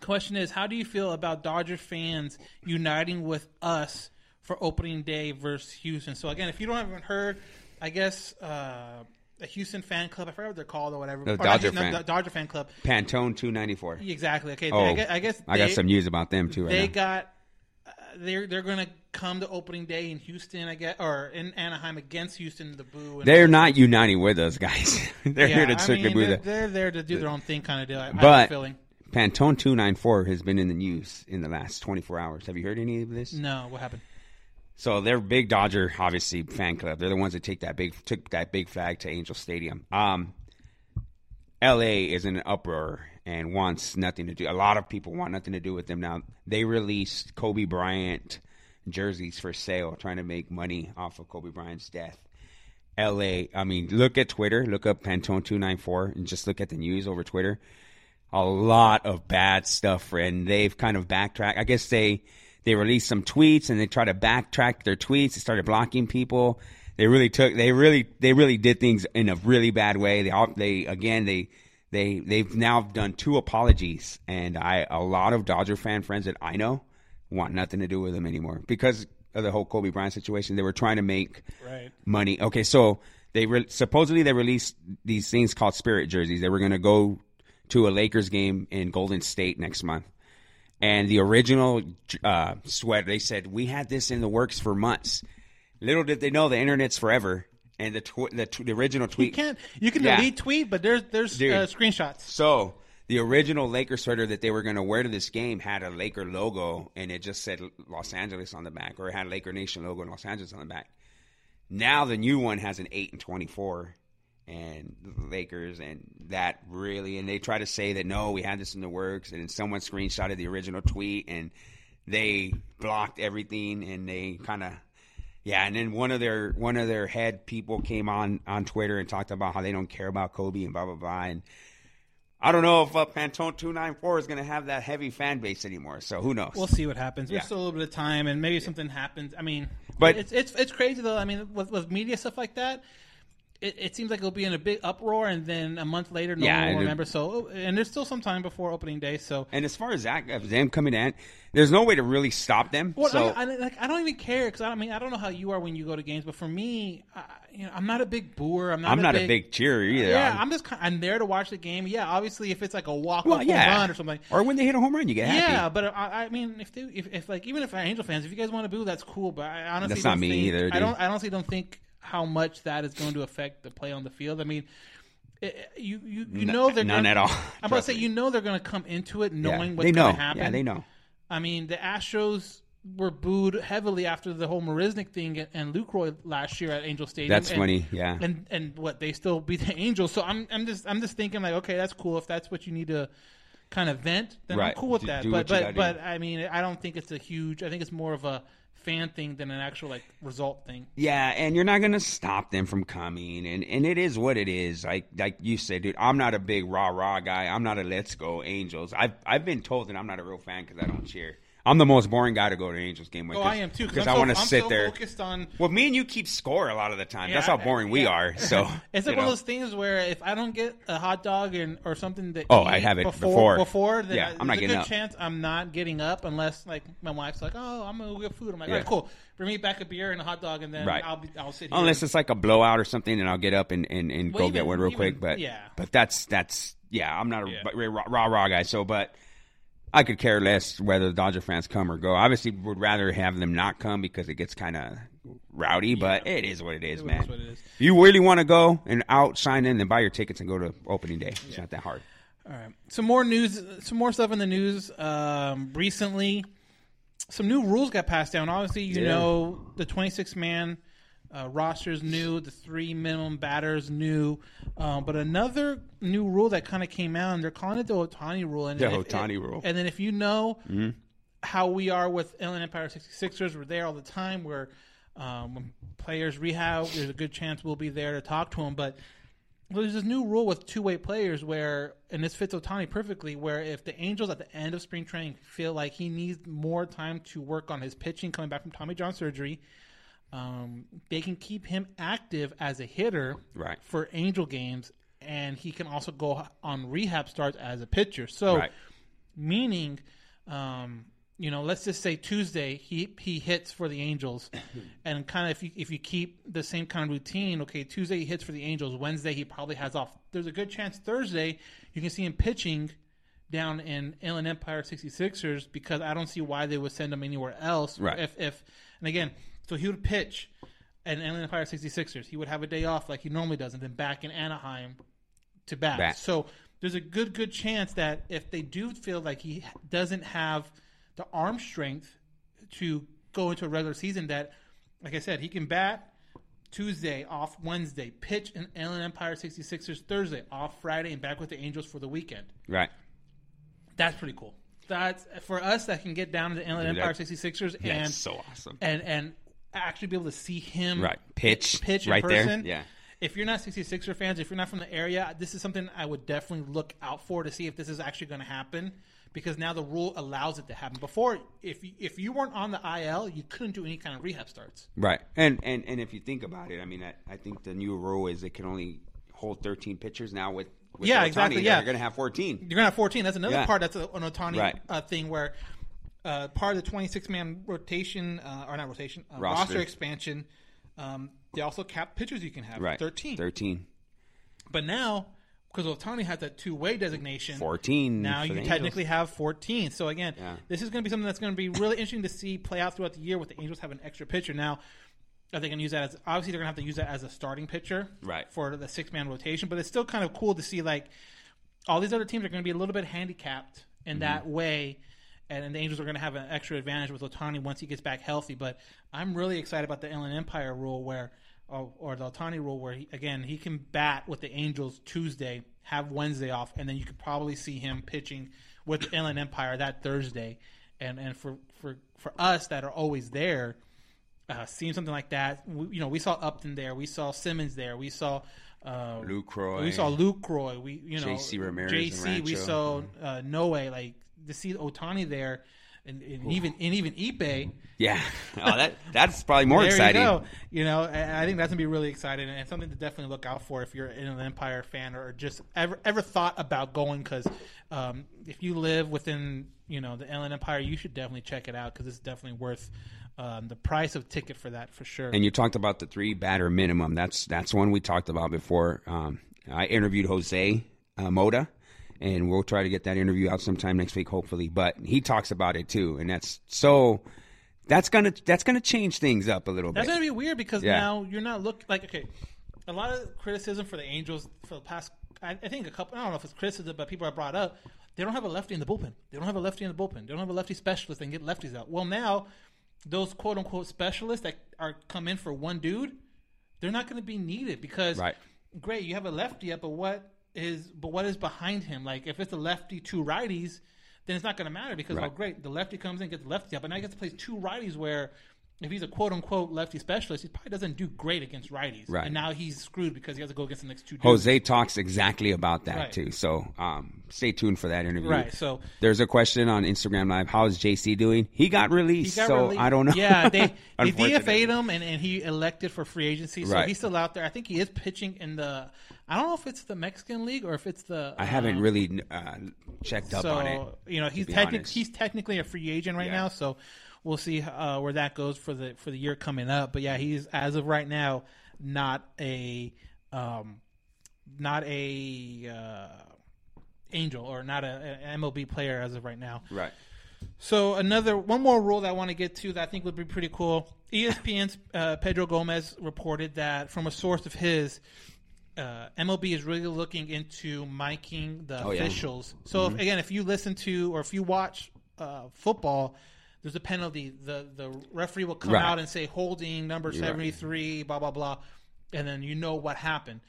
Question is, how do you feel about Dodger fans uniting with us for opening day versus Houston? So again, if you don't haven't heard, I guess uh, a Houston fan club, I forgot what they're called or whatever. The Or Dodger Houston, fan. the Dodger fan club. Pantone two ninety four. Exactly. Okay. Oh, I guess, I guess I got they- some news about them too. Right they now. got uh, they're they're gonna come to opening day in Houston, I guess, or in Anaheim against Houston. The boo. And They're not uniting with us, guys. they're Yeah, here to I mean, boo they're, the- they're there to do their own thing, kind of deal. I, I have a But feeling. Pantone two nine four has been in the news in the last twenty four hours. Have you heard any of this? No, what happened? So they're big Dodger, obviously fan club. They're the ones that take that big took that big flag to Angel Stadium. Um, L.A. is in an uproar and wants nothing to do. A lot of people want nothing to do with them now. They released Kobe Bryant jerseys for sale, trying to make money off of Kobe Bryant's death. L.A. I mean, look at Twitter. Look up Pantone two nine four and just look at the news over Twitter. A lot of bad stuff, and they've kind of backtracked. I guess they they released some tweets and they try to backtrack their tweets. They started blocking people. They really took. They really they really did things in a really bad way. They all they again they they they've now done two apologies, and I a lot of Dodger fan friends that I know want nothing to do with them anymore because of the whole Kobe Bryant situation. They were trying to make Right. money. Okay, so they re- supposedly they released these things called spirit jerseys. They were going to go to a Lakers game in Golden State next month. And the original uh, sweater, they said we had this in the works for months. Little did they know the internet's forever, and the tw- the, t- the original tweet You can't. You can Yeah. delete tweet, but there's there's Dude. uh, screenshots. So the original Laker sweater that they were going to wear to this game had a Laker logo, and it just said Los Angeles on the back, or it had Laker Nation logo and Los Angeles on the back. Now the new one has an eight and twenty four, and the Lakers, and that really, and they try to say that no, we had this in the works, and then someone screenshotted the original tweet, and they blocked everything, and they kind of. Yeah, and then one of their one of their head people came on on Twitter and talked about how they don't care about Kobe and blah blah blah. And I don't know if uh, Pantone two nine four is going to have that heavy fan base anymore. So who knows? We'll see what happens. Yeah. There's still a little bit of time, and maybe something happens. I mean, But- it's it's it's crazy though. I mean, with, with media stuff like that, it, it seems like it'll be in a big uproar, and then a month later, no Yeah, one will remember. So, and there's still some time before opening day. So, And as far as that, them coming in, there's no way to really stop them. Well, so I, I, like, I don't even care because I mean I don't know how you are when you go to games, but for me, I, you know, I'm not a big booer. I'm not. I'm a not big, a big cheerer either. Yeah, I'm- I'm just. I'm there to watch the game. Yeah, obviously, if it's like a walk well, yeah, run or something. or when they hit a home run, you get happy. Yeah, but I, I mean, if they, if, if like even if Angel fans, if you guys want to boo, that's cool. But I honestly That's not don't me think, either, I don't. I honestly don't think how much that is going to affect the play on the field. I mean. It, you you, you N- know they're none gonna, at all. I'm about to say you know they're going to come into it Yeah, knowing what's they know. going to happen. Yeah, they know. I mean, the Astros were booed heavily after the whole Marisnick thing and- and Lucroy last year at Angel Stadium. That's and, funny, yeah. And and what they still beat the Angels. So I'm I'm just I'm just thinking like, okay, that's cool. If that's what you need to kind of vent, then Right. I'm cool with Do- that. do but but but I mean, I don't think it's a huge. I think it's more of a fan thing than an actual like result thing. Yeah, and you're not gonna stop them from coming, and and it is what it is. Like like you said, dude, I'm not a big rah rah guy. I'm not a let's go Angels. I've I've been told that I'm not a real fan because I don't cheer. I'm the most boring guy to go to an Angels game with. Oh, I am too. because I so- want to sit so there. Focused on Well, me and you keep score a lot of the time. That's how boring we yeah. are. So It's like one know. of those things where if I don't get a hot dog and or something that Oh, I have it before before. before then Yeah, I, I'm not there's a getting good up. chance I'm not getting up unless like my wife's like, oh, I'm gonna go get food. I'm like, Yeah. all right, cool. Bring me back a beer and a hot dog, and then Right. I'll be I'll sit here. Unless it's like a blowout or something, and I'll get up and, and, and Well, go get one real even- quick. But yeah. but that's that's yeah. I'm not a Yeah. rah rah guy. So, but I could care less whether the Dodger fans come or go. Obviously, would rather have them not come because it gets kind of rowdy. But it is what it is, It man. is what it is. You really want to go and outshine in, then buy your tickets and go to opening day. It's not that hard. All right. Some more news. Some more stuff in the news. Um, recently, some new rules got passed down. Obviously, you Yeah. know the 26 man uh, rosters new, the three minimum batters new, um, but another new rule that kind of came out, and they're calling it the Ohtani rule. And The Ohtani rule. And then if you know, how we are with Inland Empire 66ers. We're there all the time. We're um, when players rehab. There's a good chance we'll be there to talk to them. But there's this new rule with two way players where, and this fits Ohtani perfectly, where if the Angels at the end of spring training feel like he needs more time to work on his pitching coming back from Tommy John surgery, um, they can keep him active as a hitter Right. for Angel games, and he can also go on rehab starts as a pitcher. So, Right. meaning, um, you know, let's just say Tuesday he he hits for the Angels, and kind of if you if you keep the same kind of routine, okay, Tuesday he hits for the Angels, Wednesday he probably has off. There's a good chance Thursday you can see him pitching down in Inland Empire 66ers because I don't see why they would send him anywhere else. Right. If if and again, so he would pitch at Inland Empire 66ers. He would have a day off like he normally does, and then back in Anaheim to bat. Bat. So there's a good good chance that if they do feel like he doesn't have the arm strength to go into a regular season, that like I said, he can bat Tuesday off Wednesday, pitch in Inland Empire 66ers Thursday off Friday, and back with the Angels for the weekend. Right. That's pretty cool. That's for us that can get down to the Inland Dude, Empire that- 66ers Yeah, and so awesome. and and actually be able to see him Right. Pitch. pitch in right person. there. Yeah. If you're not 66er fans, if you're not from the area, this is something I would definitely look out for to see if this is actually going to happen because now the rule allows it to happen. Before, if you, if you weren't on the IL, you couldn't do any kind of rehab starts. Right. And and and if you think about it, I mean, I, I think the new rule is it can only hold 13 pitchers now with. with Yeah, Ohtani, exactly, yeah. Going to have 14. You're gonna have 14. That's another Yeah. part. That's an Ohtani Right. uh, thing where uh, part of the 26 man rotation uh, or not rotation uh, roster. Roster. expansion. Um, they also cap pitchers you can have. Right. 13. 13. But now, because Ohtani has that two way designation, 14 Now you technically have 14. So again, Yeah. this is going to be something that's going to be really interesting to see play out throughout the year with the Angels have an extra pitcher. Now, are they going to use that as obviously they're going to have to use that as a starting pitcher, Right. for the six man rotation? But it's still kind of cool to see like all these other teams are going to be a little bit handicapped in Mm-hmm. that way. And, and the Angels are going to have an extra advantage with Ohtani once he gets back healthy. But I'm really excited about the Inland Empire rule where, or, or the Ohtani rule where, he, again, he can bat with the Angels Tuesday, have Wednesday off, and then you could probably see him pitching with the Inland Empire that Thursday. And and for, for, for us that are always there, uh, seeing something like that, we, you know, we saw Upton there, we saw Simmons there, we saw uh, Lucroy. we saw Lucroy, we you know JC Ramirez JC, we saw uh, Noe, like to see Ohtani there, and, and even and even Ipe. Yeah. Oh, that that's probably more there exciting. You, go. you know, I I think that's gonna be really exciting and something to definitely look out for if you're an Empire fan or just ever ever thought about going. Because um, if you live within you know the Inland Empire, you should definitely check it out because it's definitely worth um, the price of ticket for that for sure. And you talked about the three batter minimum. That's that's one we talked about before. Um, I interviewed Jose uh, Mota, and we'll try to get that interview out sometime next week, hopefully. But he talks about it too, and that's so. That's gonna that's gonna change things up a little That's bit. That's gonna be weird because Yeah. now you're not look like okay. A lot of criticism for the Angels for the past, I, I think a couple. I don't know if it's criticism, but people are brought up. They don't have a lefty in the bullpen. They don't have a lefty in the bullpen. They don't have a lefty specialist can get lefties out. Well, now those quote unquote specialists that are come in for one dude, they're not going to be needed because Right. great, you have a lefty up, but what is but what is behind him? Like if it's a lefty, two righties, then it's not going to matter because oh great, the lefty comes in, gets the lefty up, but now he gets to play two righties where. If he's a quote unquote lefty specialist, he probably doesn't do great against righties. Right. And now he's screwed because he has to go against the next two dudes. Jose talks exactly about that Right. too. So um, stay tuned for that interview. Right, so- there's a question on Instagram Live. How is JC doing? He got He released, got so released. I don't know. Yeah, they, they. DFA'd him and, and he elected for free agency. So Right. he's still out there. I think he is pitching in the. I don't know if it's the Mexican League or if it's the. I haven't um, really uh, checked up so on it. you know he's technic- he's technically a free agent right Yeah. now. So we'll see uh, where that goes for the for the year coming up. But yeah, he's as of right now not a um, not a uh, angel or not a, an MLB player as of right now. right. So another one more rule that I want to get to that I think would be pretty cool. ESPN's uh, Pedro Gomez reported that from a source of his, uh, MLB is really looking into miking the Oh, yeah. officials. So if, again, if you listen to or if you watch uh, football, there's a penalty. The the referee will come Right. out and say holding number right. seventy three, blah blah blah, and then you know what happened.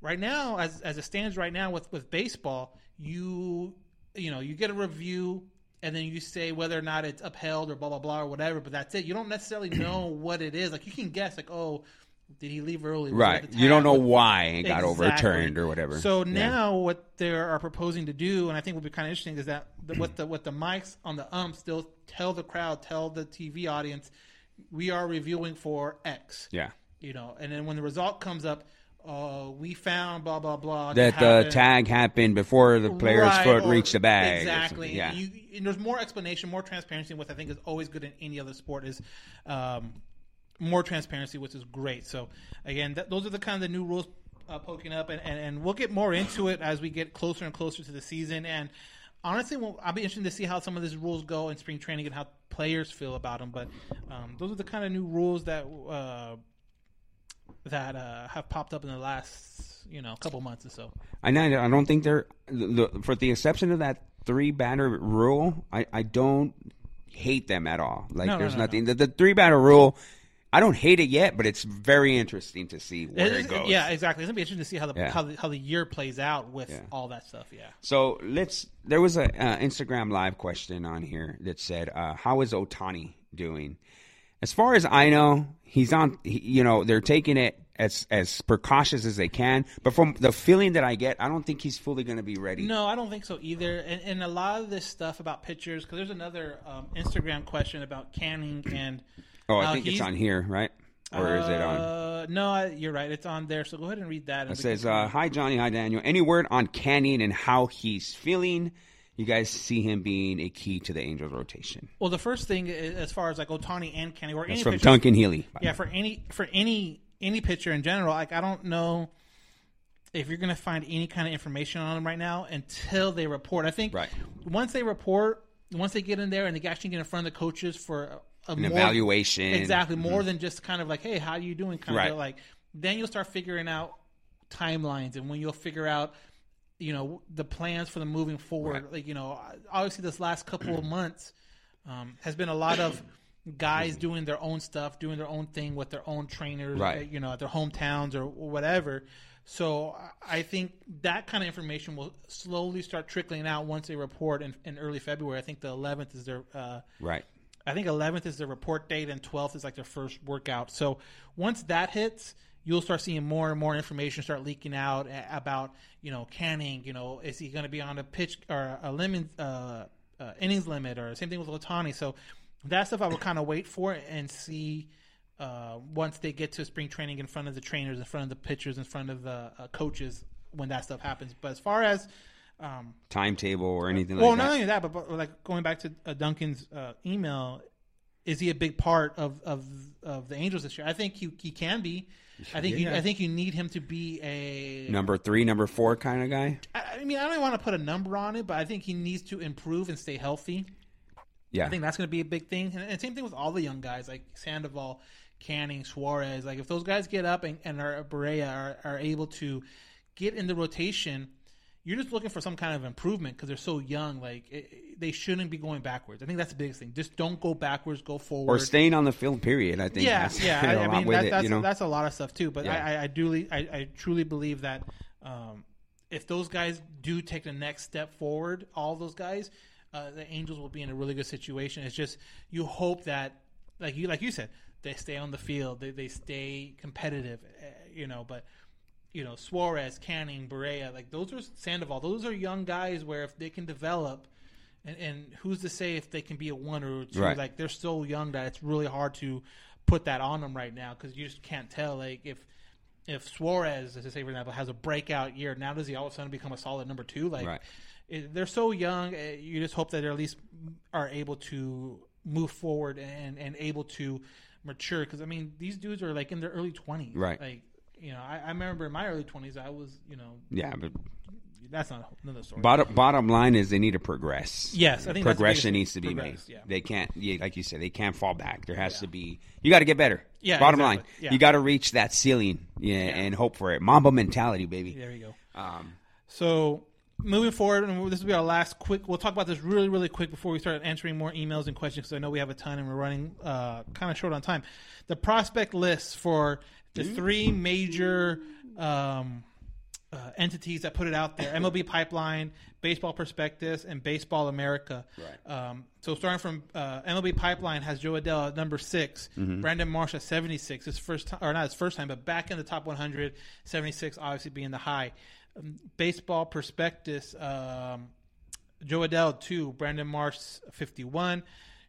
Right now, as as it stands right now with with baseball, you you know you get a review and then you say whether or not it's upheld or blah blah blah or whatever. But that's it. You don't necessarily know what it is. Like you can guess, like oh, did he leave early? Was Right. You don't know why it got Exactly. overturned or whatever. So Yeah. now what they are proposing to do, and I think will be kind of interesting, is that the, what the what the mics on the umps still tell the crowd, tell the TV audience, we are reviewing for X. Yeah. You know, and then when the result comes up, uh, we found blah blah blah That the happened. tag happened before the player's Right, foot reached the bag. Exactly. Yeah. And, you, and there's more explanation, more transparency, which I think is always good in any other sport. Is um, more transparency, which is great. So again, th- those are the kind of the new rules uh, poking up, and, and, and we'll get more into it as we get closer and closer to the season. And honestly, well, I'll be interested to see how some of these rules go in spring training and how players feel about them. But um, those are the kind of new rules that. Uh, that uh, have popped up in the last, you know, couple months or so. I, I don't think they're the, the, for the exception of that three batter rule. I, I don't hate them at all. Like No, no, there's no, nothing. The, the three batter rule. I don't hate it yet, but it's very interesting to see where It- it goes. Yeah, exactly. It's gonna be interesting to see how the Yeah. how the, how the year plays out with all that stuff. Yeah. So let's. There was a uh, Instagram live question on here that said, uh, "How is Ohtani doing?" As far as I know, he's on. He, you know, they're taking it as as precautious as they can. But from the feeling that I get, I don't think he's fully going to be ready. No, I don't think so either. And, and a lot of this stuff about pitchers, because there's another um, Instagram question about Canning and. Oh, I how think it's he's- on here, right? Or is it on? Uh, no, I, you're right. It's on there. So go ahead and read that. and It we says, can- uh, "Hi Johnny, hi Daniel. Any word on Canning and how he's feeling? You guys see him being a key to the Angels rotation." well, the first thing, i- as far as like Ohtani and Canning, or That's any from pitcher- Duncan Healy. Yeah, for any for any any pitcher in general, like I don't know if you're going to find any kind of information on them right now until they report. I think Right. once they report, once they get in there and they actually get in front of the coaches for An more- evaluation. exactly more Mhm. than just kind of like, hey, how are you doing? Kind Right. of like then you'll start figuring out timelines and when you'll figure out you know the plans for the moving forward Right. like you know obviously this last couple of months um, has been a lot of guys doing their own stuff doing their own thing with their own trainers Right. you know at their hometowns or whatever so I- i think that kind of information will slowly start trickling out once they report in, in early february i think the 11th is their uh, Right. I think 11th is the report date and 12th is like their first workout. So once that hits, you'll start seeing more and more information start leaking out about, you know, Canning, you know, is he going to be on a pitch or a lemon, uh, uh, innings limit or same thing with Latani. So that stuff I would kind of wait for and see uh, once they get to spring training in front of the trainers, in front of the pitchers, in front of the uh, coaches when that stuff happens. But as far as um, Timetable or anything well, like not that. only that, but, but like going back to uh, Duncan's uh, email, is he a big part of, of of the Angels this year? I think he he can be. I think you, I think you need him to be a. Number three, number four kind of guy. I I mean, I don't want to put a number on it, but I think he needs to improve and stay healthy. Yeah. I think that's going to be a big thing. And, and same thing with all the young guys like Sandoval, Canning, Suarez. Like if those guys get up and, and are Barria are, are able to get in the rotation, you're just looking for some kind of improvement because they're so young. Like it, it- they shouldn't be going backwards. I think that's the biggest thing. Just don't go backwards. Go forward. or staying on the field. Period. I think. Yeah, that's yeah. I, I mean, that, it, that's you know? that's a lot of stuff too. But Yeah. I, I, do, I, I truly believe that um, if those guys do take the next step forward, all those guys, uh, the Angels will be in a really good situation. It's just you hope that, like you, like you said, they stay on the field, they they stay competitive, uh, you know. But you know, Suarez, Canning, Barria, like those are Sandoval. Those are young guys where if they can develop. And, and who's to say if they can be a one or a two? Right. Like they're so young that it's really hard to put that on them right now because you just can't tell. Like if if Suarez, as I say for example, has a breakout year, now does he all of a sudden become a solid number two? Like Right. it, they're so young. uh, You just hope that they at least are able to move forward and and able to mature. Because I mean, these dudes are like in their early twenties, Right. Like you know, I, I remember in my early twenties, I was you know, Yeah, but that's not another story. bottom bottom line is they need to progress. Yes, I think progression needs to be made. Yeah. They can't, yeah, like you said, they can't fall back. There has to be. You got to get better. Yeah, Bottom exactly. line, Yeah. you got to reach that ceiling, yeah, and hope for it. Mamba mentality, baby. There you go. Um, So moving forward, and this will be our last quick. We'll talk about this really, really quick before we start answering more emails and questions because I know we have a ton and we're running uh, kind of short on time. The prospect list for the three major um, uh, entities that put it out there: MLB Pipeline, Baseball Prospectus, and Baseball America. Right. Um, so starting from uh, MLB Pipeline has Jo Adell at number 6 Mm-hmm. Brandon Marsh at seventy six. His first time, or not his first time, but back in the top 100, 76 obviously being the high. Um, Baseball Prospectus, um, Jo Adell two, Brandon Marsh fifty one.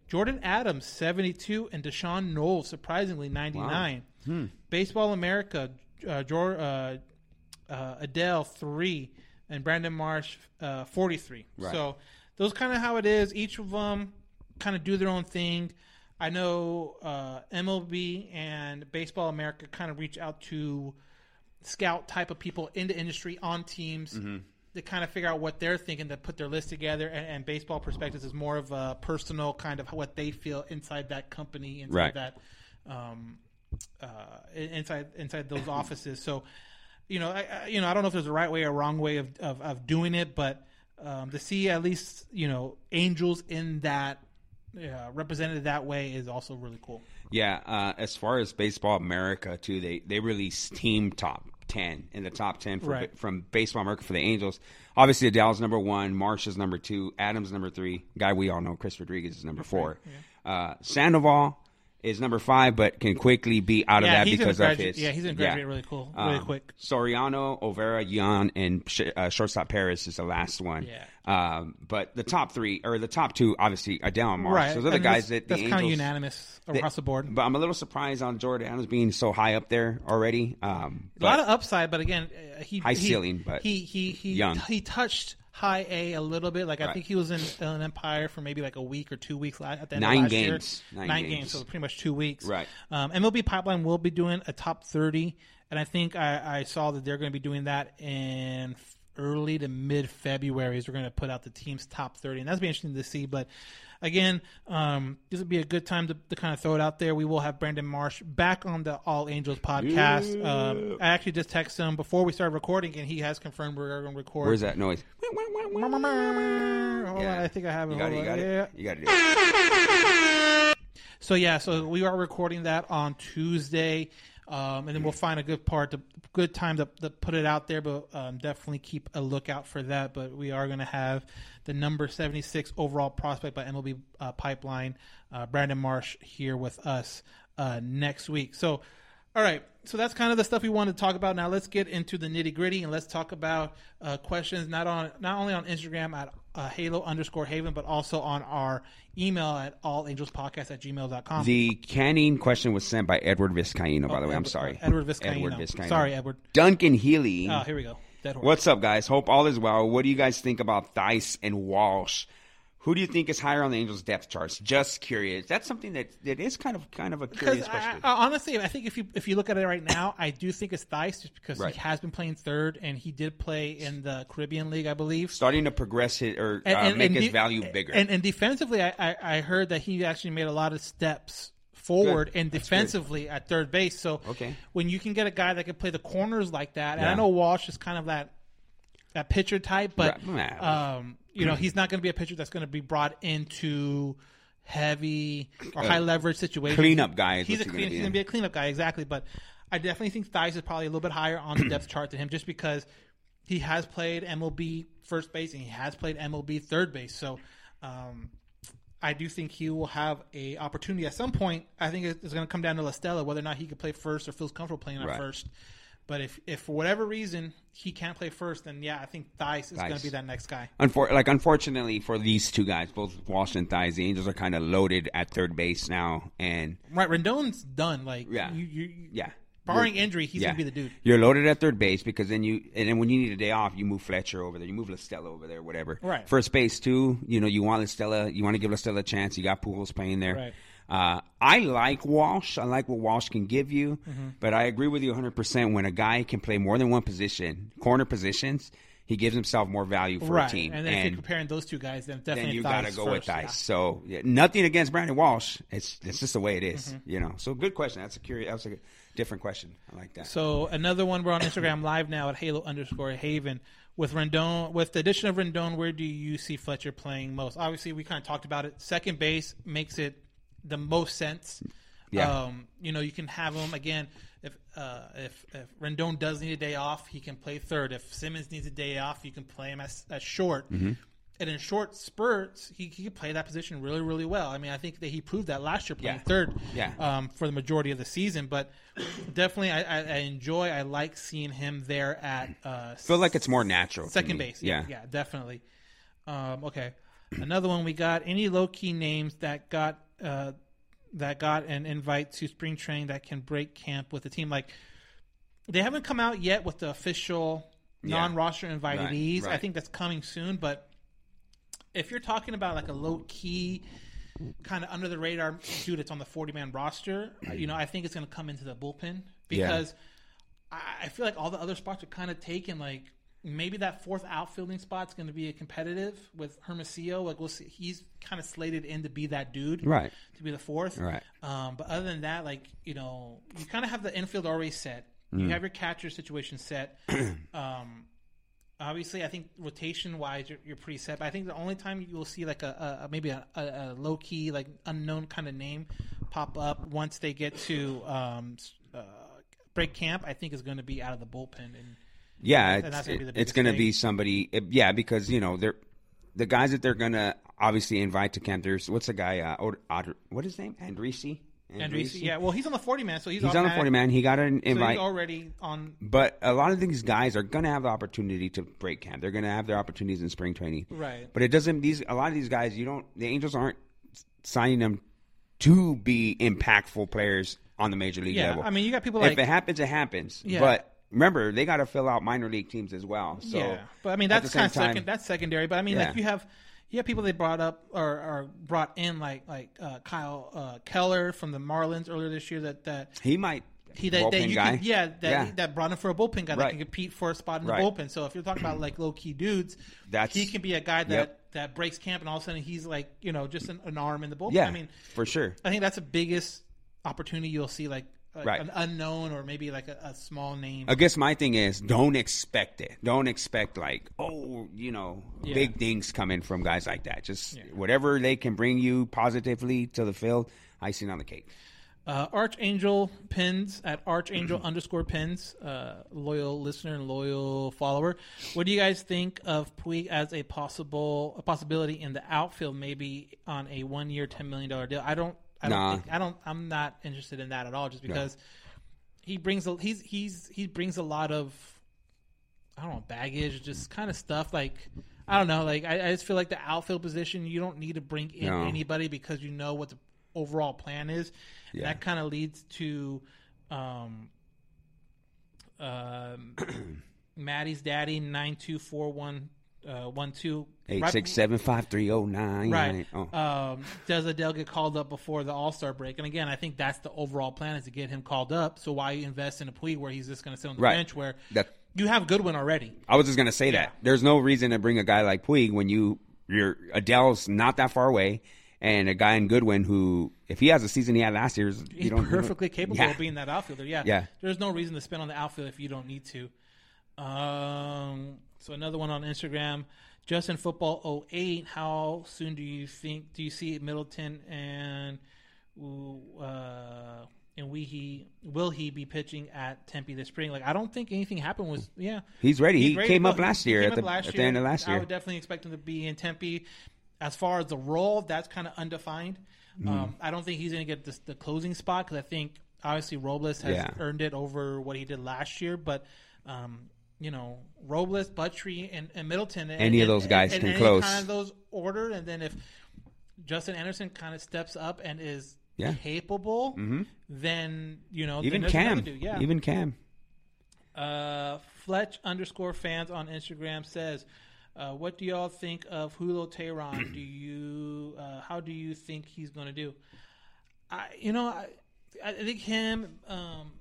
Jordyn Adams, 72, and D'Shawn Knowles, surprisingly, 99. Hmm. Baseball America, uh, Jor, uh, uh, Adell, 3, and Brandon Marsh, uh, 43. Right. So those kind of how it is. Each of them kind of do their own thing. I know uh, MLB and Baseball America kind of reach out to scout type of people in the industry on teams Mm-hmm. To kind of figure out what they're thinking to put their list together. And, and Baseball Prospectus is more of a personal kind of what they feel inside that company, inside Right. that, um, uh, inside inside those offices. So, you know, I, I, you know, I don't know if there's a right way or wrong way of of, of doing it, but um, to see at least you know angels in that. Uh, represented that way is also really cool. Yeah, uh, as far as Baseball America too, they they release team top ten in the top ten for, Right. from Baseball America for the Angels. Obviously, Adell's number one, Marsh is number two, Adams number three, guy we all know, Chris Rodriguez is number four. Uh, Sandoval is number five, but can quickly be out of Yeah, that because of his yeah, he's gonna graduate really cool- really Um, quick. Soriano, Overa, Yan, and sh- uh, shortstop Paris is the last one. Yeah. Um, but the top three or the top two, obviously, Adell and Marsh. Right, Those are the guys that the that's kind of unanimous across the board. But I'm a little surprised on Jordyn Adams being so high up there already. Um, a lot of upside, but again, uh, he High he- ceiling, but he he he young. he touched high A a little bit. Like I think he was in an Empire for maybe like a week or two weeks at the end Nine of last games. year. Nine Nine, games. games. so pretty much two weeks. Right. Um, MLB Pipeline will be doing a top thirty, and I think I, I saw that they're going to be doing that in early to mid February. Is we're going to put out the team's top thirty, and that's be interesting to see. But again, um, this would be a good time to, to kind of throw it out there. We will have Brandon Marsh back on the All Angels podcast. Um, I actually just texted him before we started recording, and he has confirmed we're going to record. Where's that noise? Hold on, I think I have it. You got Hold it. You got Yeah. it. You got it. So yeah, so we are recording that on Tuesday, um, and then we'll find a good part, to, good time to, to put it out there. But um, definitely keep a lookout for that. But we are going to have the number seventy six overall prospect by MLB uh, Pipeline, uh, Brandon Marsh, here with us uh, next week. So. All right, so that's kind of the stuff we wanted to talk about. Now let's get into the nitty gritty and let's talk about uh, questions not on not only on Instagram at uh, Halo underscore Haven, but also on our email at allangelspodcast at gmail.com. The canning question was sent by Edward Vizcaino, by the way. I'm sorry. Edward Vizcaino. Edward Vizcaino. Sorry, Edward. Duncan Healy. Oh, here we go. What's up, guys? Hope all is well. What do you guys think about Thaiss and Walsh? Who do you think is higher on the Angels' depth charts? Just curious. That's something that that is kind of kind of a curious question. I- honestly, I think if you if you look at it right now, I do think it's Thaiss just because Right. he has been playing third and he did play in the Caribbean League, I believe. Starting to progress it or uh, And- and- make and his de- value bigger. And, and defensively, I, I, I heard that he actually made a lot of steps forward Good. and defensively at third base. So Okay. when you can get a guy that can play the corners like that, and I know Walsh is kind of that that pitcher type, but Right. Um, you know he's not going to be a pitcher that's going to be brought into heavy or Uh, high leverage situations. cleanup guy is He's a clean, gonna he's going to be a cleanup guy exactly, but I definitely think Thaiss is probably a little bit higher on the depth chart than him, just because he has played MLB first base and he has played MLB third base. So um, I do think he will have a opportunity at some point. I think it's going to come down to La Stella whether or not he can play first or feels comfortable playing at Right. first. But if, if for whatever reason he can't play first, then yeah, I think Thaiss is going to be that next guy. Unfor- like unfortunately for these two guys, both Walsh and Thaiss, the Angels are kind of loaded at third base now, and Right, Rendon's done. Like Yeah. you, you, yeah, barring You're- injury, he's yeah. going to be the dude. You're loaded at third base because then you, and then when you need a day off, you move Fletcher over there, you move La Stella over there, whatever. Right. First base too, you know, you want La Stella, you want to give La Stella a chance. You got Pujols playing there. Right. Uh, I like Walsh. I like what Walsh can give you, Mm-hmm. but I agree with you 100. percent When a guy can play more than one position, corner positions, he gives himself more value for right, a team. and then if you're comparing those two guys, then definitely then you got to go with yeah. Thaiss. So yeah, nothing against Brandon Walsh. It's it's just the way it is, Mm-hmm. you know. So good question. That's a curious. That's a different question. I like that. So another one we're on Instagram live now at Halo underscore Haven with Rendon. With the addition of Rendon, where do you see Fletcher playing most? Obviously, we kind of talked about it. Second base makes it the most sense. Yeah. Um, you know, you can have him again. If uh, if if Rendon does need a day off, he can play third. If Simmons needs a day off, you can play him as, as short. Mm-hmm. And in short spurts, he, he can play that position really, really well. I mean, I think that he proved that last year playing Yeah. third Yeah. um, for the majority of the season. But definitely, I, I, I enjoy, I like seeing him there at uh, feel like it's more natural. second base. Yeah, Yeah. yeah, definitely. Um, okay, another one we got. Any low key names that got uh, that got an invite to spring training that can break camp with the team? Like they haven't come out yet with the official Yeah. non-roster invitees. Right, I think that's coming soon. But if you're talking about like a low key. Kind of under the radar dude that's on the 40 man roster, you know, I think it's going to come into the bullpen because I I feel like all the other spots are kind of taken. Like maybe that fourth outfielding spot's going to be a competitive with Hermosillo. Like we'll see, he's kind of slated in to be that dude, Right. To be the fourth, Right. Um, but other than that, like you know, you kind of have the infield already set. Mm. You have your catcher situation set. um, obviously, I think rotation wise, you're, you're pretty set. But I think the only time you will see like a, a maybe a, a, a low key like unknown kind of name pop up once they get to um, uh, break camp, I think is going to be out of the bullpen and. Yeah, it's, gonna be the it's going to be somebody. yeah, because you know they're the guys that they're going to obviously invite to camp. There's what's the guy? Uh, Od- Od- what is his name? Andrisi. Andrews, yeah, well, he's on the forty man, so he's, He's on the forty man. He got an So invite. he's already on. But a lot of these guys are going to have the opportunity to break camp. They're going to have their opportunities in spring training. Right. But it doesn't. These a lot of these guys, you don't. The Angels aren't signing them to be impactful players on the major league Yeah, level. I mean, you got people if it happens, it happens. Yeah. But remember, they got to fill out minor league teams as well. So yeah, but I mean at that's kind of second. That's secondary. But I mean, Yeah. like you have you have people they brought up or, or brought in like like uh, Kyle uh, Keller from the Marlins earlier this year. That that He might. he that, that you guy. Can, yeah that Yeah. that brought him for a bullpen guy that can compete for a spot in the Right. bullpen. So if you're talking about like low key dudes, That's- he can be a guy that Yep. that breaks camp and all of a sudden he's like you know just an, an arm in the bullpen. Yeah, I mean for sure. I think that's the biggest opportunity you'll see like. Like Right. an unknown or maybe like a, a small name. I guess my thing is don't expect it. Don't expect like oh you know Yeah. big things coming from guys like that. Just whatever they can bring you positively to the field, icing on the cake. Uh, Archangel pins at Archangel underscore pins, uh, loyal listener and loyal follower. What do you guys think of Puig as a possible a possibility in the outfield, maybe on a one year, ten million dollar deal? I don't. I don't. Nah. Think, I don't. I'm not interested in that at all. Just because he brings a, he's he's he brings a lot of I don't know baggage, just kind of stuff like. I don't know. Like I, I just feel like the outfield position, you don't need to bring in No. anybody because you know what the overall plan is. Yeah. that kind of leads to um, um, Maddie's daddy nine two four one uh, one two Eight six seven five three zero nine. Right. Oh. Um, does Adell get called up before the All Star break? And again, I think that's the overall plan is to get him called up. So why invest in a Puig where he's just going to sit on the Right. bench where That- you have Goodwin already? I was just gonna say Yeah. that. There's no reason to bring a guy like Puig when you your Adell's not that far away, and a guy in Goodwin who, if he has a season he had last year, He's perfectly capable Yeah. of being that outfielder. Yeah. Yeah. There's no reason to spend on the outfield if you don't need to. Um, so another one on Instagram, Justin Football 08. How soon do you think do you see Middleton and uh and we he will he be pitching at Tempe this spring? Like I don't think anything happened was yeah. He's ready. He ready came up last year at the- last at the end of last year. I would definitely expect him to be in Tempe. As far as the role, that's kind of undefined. Mm. Um, I don't think he's going to get this, the closing spot because I think obviously Robles has Yeah. earned it over what he did last year. But um, you know, Robles, Buttrey, and, and Middleton, and, Any of those guys and can any close. Kind of those ordered, and then if Justin Anderson kind of steps up and is Yeah. capable, then you know Even then there's another Cam, yeah, even Cam. uh, Fletch underscore fans on Instagram says, uh, "What do y'all think of Julio Teheran? do you uh, how do you think he's going to do? I you know I I think him um,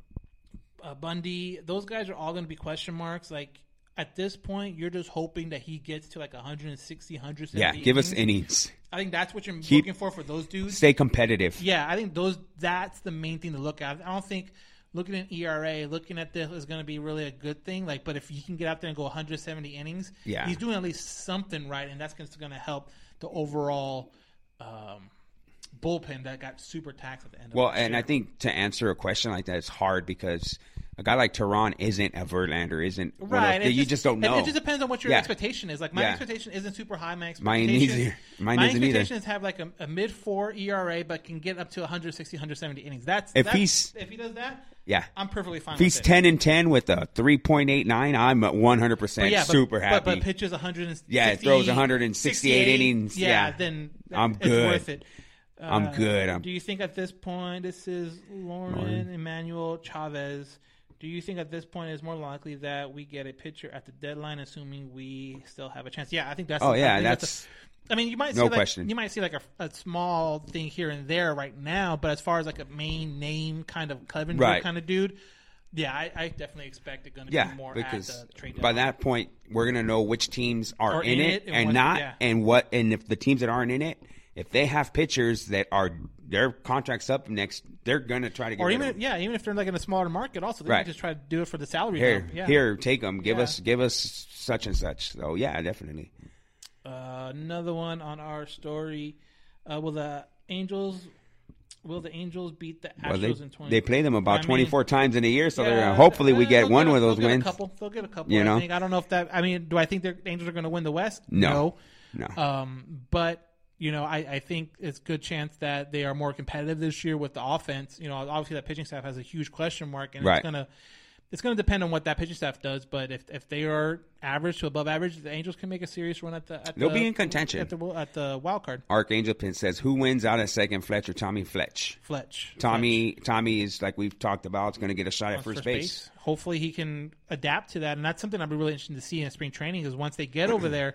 uh, Bundy those guys are all going to be question marks. Like at this point, you're just hoping that he gets to like 160, 170. Yeah, give us innings. I think that's what you're Keep- looking for for those dudes. Stay competitive. Yeah, I think those that's the main thing to look at. I don't think looking at ERA, looking at this is going to be really a good thing. Like, but if you can get out there and go 170 innings, Yeah. he's doing at least something right, and that's going to help the overall um, bullpen that got super taxed at the end. Well, and year. I think to answer a question like that is hard because a guy like Teheran isn't a Verlander, isn't of Right, you just don't know. It just depends on what your Yeah. expectation is. Like my Yeah. expectation isn't super high. My Mine expectations. Mine my isn't either. expectations have like a, a mid four ERA, but can get up to 160, 170 innings. That's If that's- he's- if he does that, Yeah. I'm perfectly fine. If he's ten and ten with a three point eight nine, I'm 100 percent yeah, super but, happy. But, pitches 160. Yeah, it throws 168 innings. Yeah, Yeah. then I'm it's good. worth it. I'm Uh, good. I'm- do you think at this point this is Lauren, Lauren. Emmanuel Chavez? Do you think at this point it's more likely that we get a pitcher at the deadline, assuming we still have a chance? Yeah, I think that's. Oh, I yeah, think that's- a- I mean, you might see no like, question. You might see like a, a small thing here and there right now, but as far as like a main name kind of Clevinger Right. kind of dude, yeah, I, I definitely expect it going to yeah, be more because the by that point we're gonna know which teams are, Are in, in it, it and and what- not, yeah. and what, and if the teams that aren't in it, if they have pitchers that are their contracts up next, they're gonna try to get or even of them. yeah, even if they're like in a smaller market, also they Right. can just try to do it for the salary. Here. Yeah. here, take them. Give Yeah. us, give us such and such. So yeah, definitely. Uh, another one on our story. Uh, will the Angels? Will the Angels beat the Astros Well, they, in twenty? they play them about I mean, 24 times in a year, so they're hopefully we uh, get they'll one a- of those they'll wins. Get a couple. They'll get a couple. You I know? think. I don't know if that. I mean, do I think the Angels are going to win the West? No. No. Um, but you know, I, I think it's a good chance that they are more competitive this year with the offense. You know, obviously that pitching staff has a huge question mark, and Right. it's gonna it's gonna depend on what that pitching staff does. But if if they are average to above average, the Angels can make a serious run at the. At They'll the, be in contention. at the at the wild card. Archangel Pin says, "Who wins out at second, Fletch or Tommy Fletch?" Fletch. Tommy, Tommy is like we've talked about. It's going to get a shot at first, base. Hopefully, he can adapt to that, and that's something I'd be really interested to see in spring training. Is once they get over there,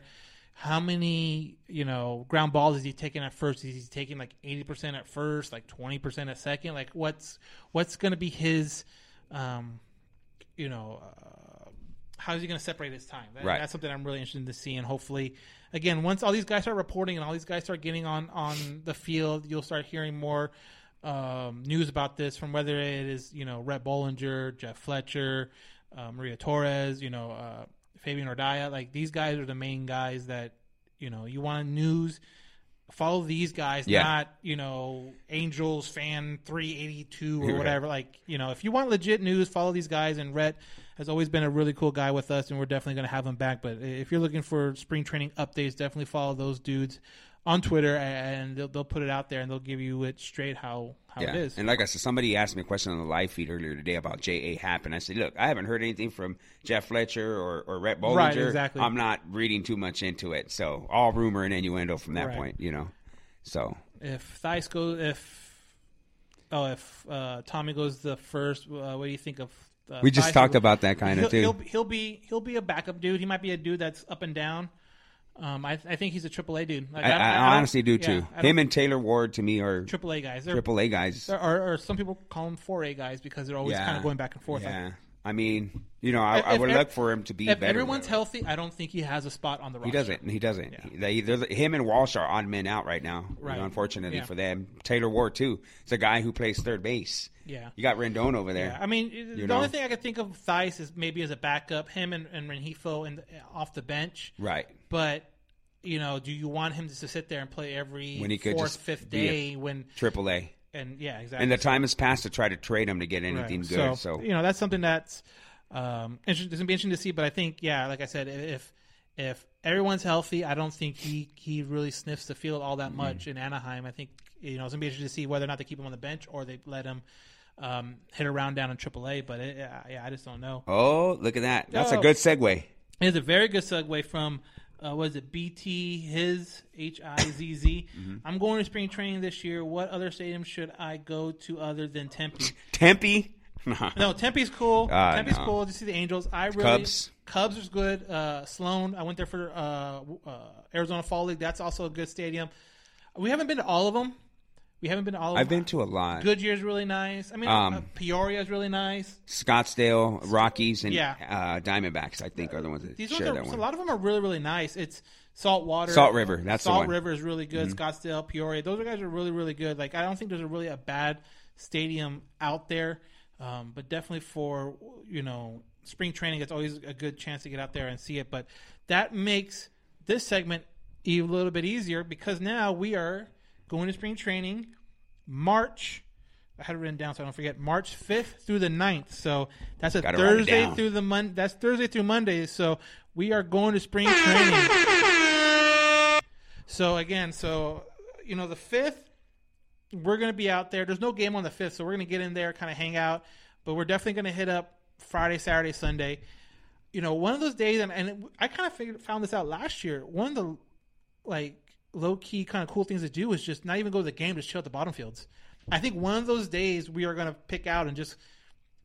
how many you know ground balls is he taking at first? Is he taking like eighty percent at first, like twenty percent at second? Like what's what's going to be his, um, you know. Uh, how is he going to separate his time? That- Right. That's something I'm really interested to see, and hopefully, again, once all these guys start reporting and all these guys start getting on on the field, you'll start hearing more um, news about this from whether it is you know Rhett Bollinger, Jeff Fletcher, uh, Maria Torres, you know uh, Fabian Ardaya. Like these guys are the main guys that you know you want news. Follow these guys, Yeah. not you know Angels fan three eighty two or Right. whatever. Like you know, if you want legit news, follow these guys. And Rhett has always been a really cool guy with us, and we're definitely going to have him back. But if you're looking for spring training updates, definitely follow those dudes on Twitter, and they'll, they'll put it out there, and they'll give you it straight how how Yeah, it is. and like I said, somebody asked me a question on the live feed earlier today about J. A. Happ, and I said, "Look, I haven't heard anything from Jeff Fletcher or, or Rhett Bollinger. Right, exactly. I'm not reading too much into it, so all rumor and innuendo from that Right. point, you know. So if Thaiss goes, if oh, if uh, Tommy goes the first, uh, what do you think of? Uh, We just talked about that kinda, He'll- too. He'll, he'll be he'll be a backup dude. He might be a dude that's up and down. Um, I, I think he's a triple A dude. Like, I, I, don't- honestly do yeah, too. Him and Taylor Ward to me are triple A guys. They're- triple A guys. Or some people call them four A guys because they're always Yeah. kind of going back and forth. Yeah, Like, I mean, you know, I, if- I would if- look for him to be If better. everyone's healthy, I don't think he has a spot on the roster. He doesn't. He doesn't. They, they're, him and Walsh are odd men out right now. you know, Right. unfortunately Yeah. for them. Taylor Ward too. It's a guy who plays third base. Yeah. You got Rendon over there. Yeah, I mean, the know? only thing I could think of Thaiss is maybe as a backup, him and, and Rengifo in the, off the bench. Right. But you know, do you want him to sit there and play every When he could fourth, fifth a day when Triple A. and yeah, exactly. And the time has passed to try to trade him to get anything Right. good. So, you know, that's something that's um, interesting. It's gonna be interesting to see. But I think, yeah, like I said, if if everyone's healthy, I don't think he he really sniffs the field all Mm-hmm. that much in Anaheim. I think you know it's gonna be interesting to see whether or not they keep him on the bench or they let him um, hit around down in AAA. But it, yeah, yeah, I just don't know. oh, look at that. That's a Oh. good segue. It's a very good segue from uh, was it BT his H I Z Z. Mm-hmm. I'm going to spring training this year. What other stadium should I go to other than Tempe? Tempe. No, Tempe's cool. Ah, Tempe's no. cool to see the Angels. I really Cubs. Cubs is good. Uh, Sloan. I went there for uh, uh, Arizona Fall League. That's also a good stadium. We haven't been to all of them. We haven't been to all of I've been to a lot. Goodyear's really nice. I mean, Um, uh, Peoria is really nice. Scottsdale, Rockies, and Yeah. uh, Diamondbacks. I think are the ones that These share ones that are, one. a lot of them are really really nice. It's Saltwater, Salt River, that's the Salt. River is really good. Mhm. Scottsdale, Peoria, those guys are really really good. Like I don't think there's a really a bad stadium out there, um, but definitely for you know spring training, it's always a good chance to get out there and see it. But that makes this segment a little bit easier because now we are going to spring training March. I had it written down so I don't forget. March 5th through the 9th. So that's a Gotta Thursday through the Mon. That's Thursday through Monday. So we are going to spring training. So again, so you know the fifth, we're gonna be out there. There's no game on the fifth, so we're gonna get in there, kind of hang out. But we're definitely gonna hit up Friday, Saturday, Sunday. You know, one of those days, and, and I kind of figured, found this out last year. One of the like low key kind of cool things to do is just not even go to the game, just chill at the bottom fields. I think one of those days we are gonna pick out and just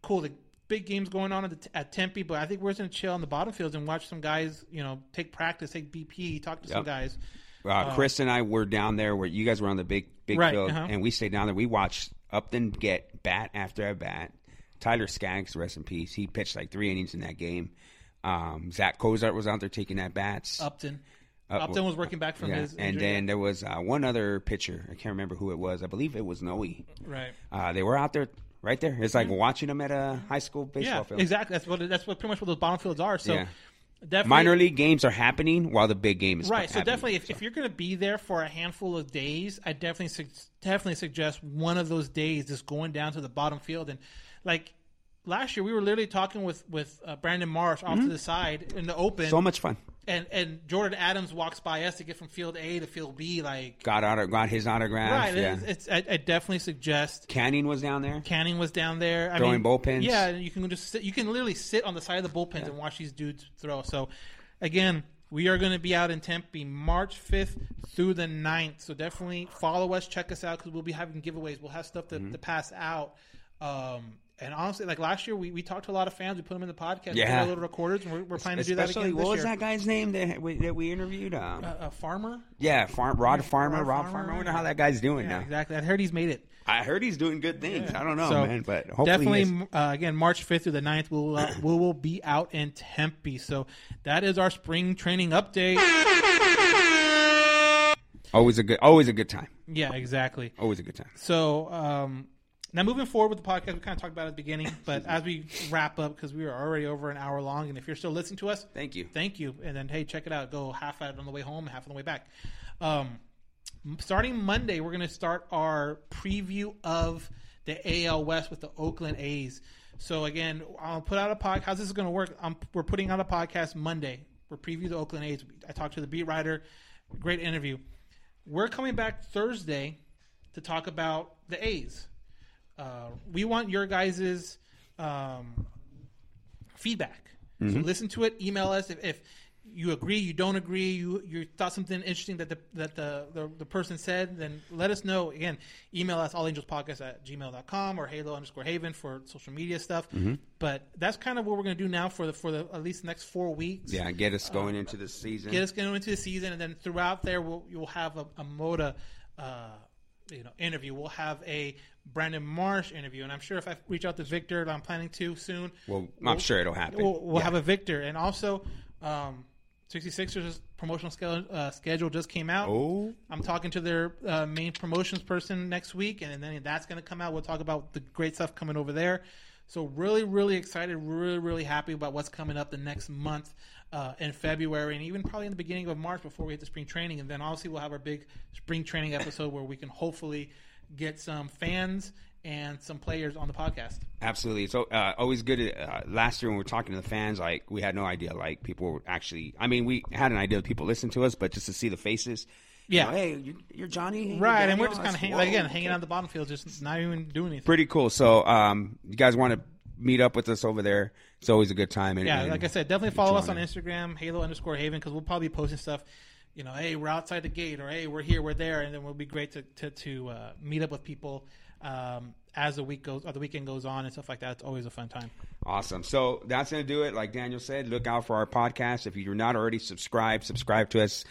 cool. The big games going on at, the, at Tempe, but I think we're just gonna chill on the bottom fields and watch some guys. You know, take practice, take BP, talk to some guys. Uh, Chris and I were down there where you guys were on the big big Right, field, uh-huh. and we stayed down there. We watched Upton get bat after at bat. Tyler Skaggs, rest in peace. He pitched like three innings in that game. Um, Zack Cozart was out there taking at bats. Upton. Uh, Upton was working back from yeah, his and then there was uh, one other pitcher. I can't remember who it was. I believe it was Noe. right. Uh, they were out there, right there. It's like watching them at a high school baseball Yeah, field. exactly. That's what that's what pretty much what those bottom fields are. So Yeah. definitely Minor league games are happening while the big game is Right. So definitely, if, if you're going to be there for a handful of days, I definitely su- definitely suggest one of those days just going down to the bottom field and like. Last year, we were literally talking with with uh, Brandon Marsh off to the side in the open, Mm-hmm. so much fun. And and Jordyn Adams walks by us to get from field A to field B. Like, Got auto, got his autograph. right? yeah. It's, it's I, I definitely suggest Canning was down there. Canning was down there. I Throwing mean, bullpens. Yeah, you can just sit, you can literally sit on the side of the bullpens and watch these dudes throw. So, again, we are going to be out in Tempe March 5th through the 9th. So definitely follow us, check us out because we'll be having giveaways. We'll have stuff to, Mm-hmm. to pass out. Um, and honestly, like last year, we, we talked to a lot of fans. We put them in the podcast. Yeah. little recorders, and we're, we're planning to do that again what was year. that guy's name that we, that we interviewed? Um, Uh, a farmer? yeah, Farm, Rod Farmer, Rod Rob Farmer. Farmer. I wonder how that guy's doing Yeah, now. exactly. I heard he's made it. I heard he's doing good things. I don't know, So, man, but hopefully definitely uh, again March 5th through the 9th we'll uh, we will be out in Tempe. So that is our spring training update. always a good, always a good time. Yeah, exactly. Always a good time. So um, now moving forward with the podcast, we kind of talked about it at the beginning, but as we wrap up because we are already over an hour long, and if you're still listening to us, Thank you. thank you. And then hey, check it out. Go half at it on the way home, half on the way back. Um, starting Monday, we're going to start our preview of the AL West with the Oakland A's. So again, I'll put out a podcast. How's this going to work? i we're putting out a podcast Monday. We're preview the Oakland A's. I talked to the beat writer. Great interview. We're coming back Thursday to talk about the A's. Uh, we want your guys' um, feedback. So listen to it. Email us if, if you agree, you don't agree, you you thought something interesting that the that the, the, the person said, then let us know. Again, email us allangelspodcast at gmail.com or halo underscore haven for social media stuff. But that's kind of what we're going to do now for the for the at least the next four weeks. Yeah, get us going into the season. Get us going into the season, and then throughout there, we'll you'll have a, a Mota, uh, you know, interview. We'll have a Brandon Marsh interview, and I'm sure if I reach out to Victor, I'm planning to soon. well, I'm sure it'll happen. We'll, we'll Yeah. have a Victor, and also, um, 66ers promotional schedule, uh, schedule just came out. Oh. I'm talking to their uh, main promotions person next week, and then that's going to come out. We'll talk about the great stuff coming over there. So really, really excited, really, really happy about what's coming up the next month uh, in February, and even probably in the beginning of March before we hit the spring training. And then obviously we'll have our big spring training episode where we can hopefully get some fans and some players on the podcast. Absolutely. So uh, always good. To, Uh, last year when we were talking to the fans, like we had no idea, like people were actually. I mean, we had an idea that people listen to us, but just to see the faces. you Yeah. know, hey, you're, you're Johnny. Hey, Right, you're and we're just kind of hang, like, again okay. hanging out the bottom field, just not even doing anything. Pretty cool. So, um, you guys want to meet up with us over there? It's always a good time. And, Yeah, and like I said, definitely follow us on Instagram, Halo underscore Haven, because we'll probably be posting stuff. You know, hey, we're outside the gate, or hey, we're here, we're there, and then it'll be great to to, to uh, meet up with people um, as the week goes, or the weekend goes on, and stuff like that. It's always a fun time. Awesome. So that's going to do it. Like Daniel said, look out for our podcast. If you're not already subscribed, subscribe to us.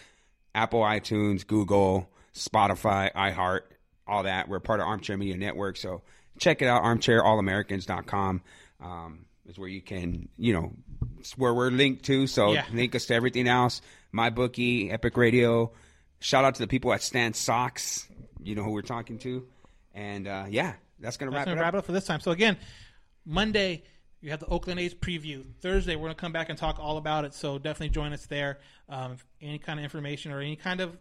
Apple, iTunes, Google, Spotify, iHeart, all that. We're part of Armchair Media Network. So check it out. ArmchairAllAmericans.com um, is where you can, you know, it's where we're linked to. So Yeah. link us to everything else. MyBookie, Epic Radio. Shout out to the people at Stance Socks. You know who we're talking to. And uh, yeah, that's going to That's wrap gonna it wrap up. it up for this time. So again, Monday you have the Oakland A's preview. Thursday we're gonna come back and talk all about it. So definitely join us there. Um, any kind of information or any kind of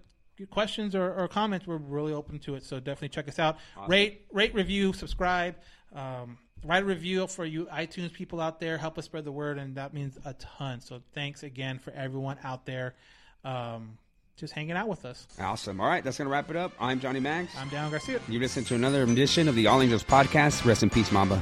questions or, or comments, we're really open to it. So definitely check us out. Rate, rate, review, subscribe. Um, write a review for you iTunes people out there. Help us spread the word, and that means a ton. So thanks again for everyone out there, um, just hanging out with us. Awesome. All right, that's going to wrap it up. I'm Johnny Mags. I'm Dan Garcia. You listened to another edition of the All Angels podcast. Rest in peace, Mamba.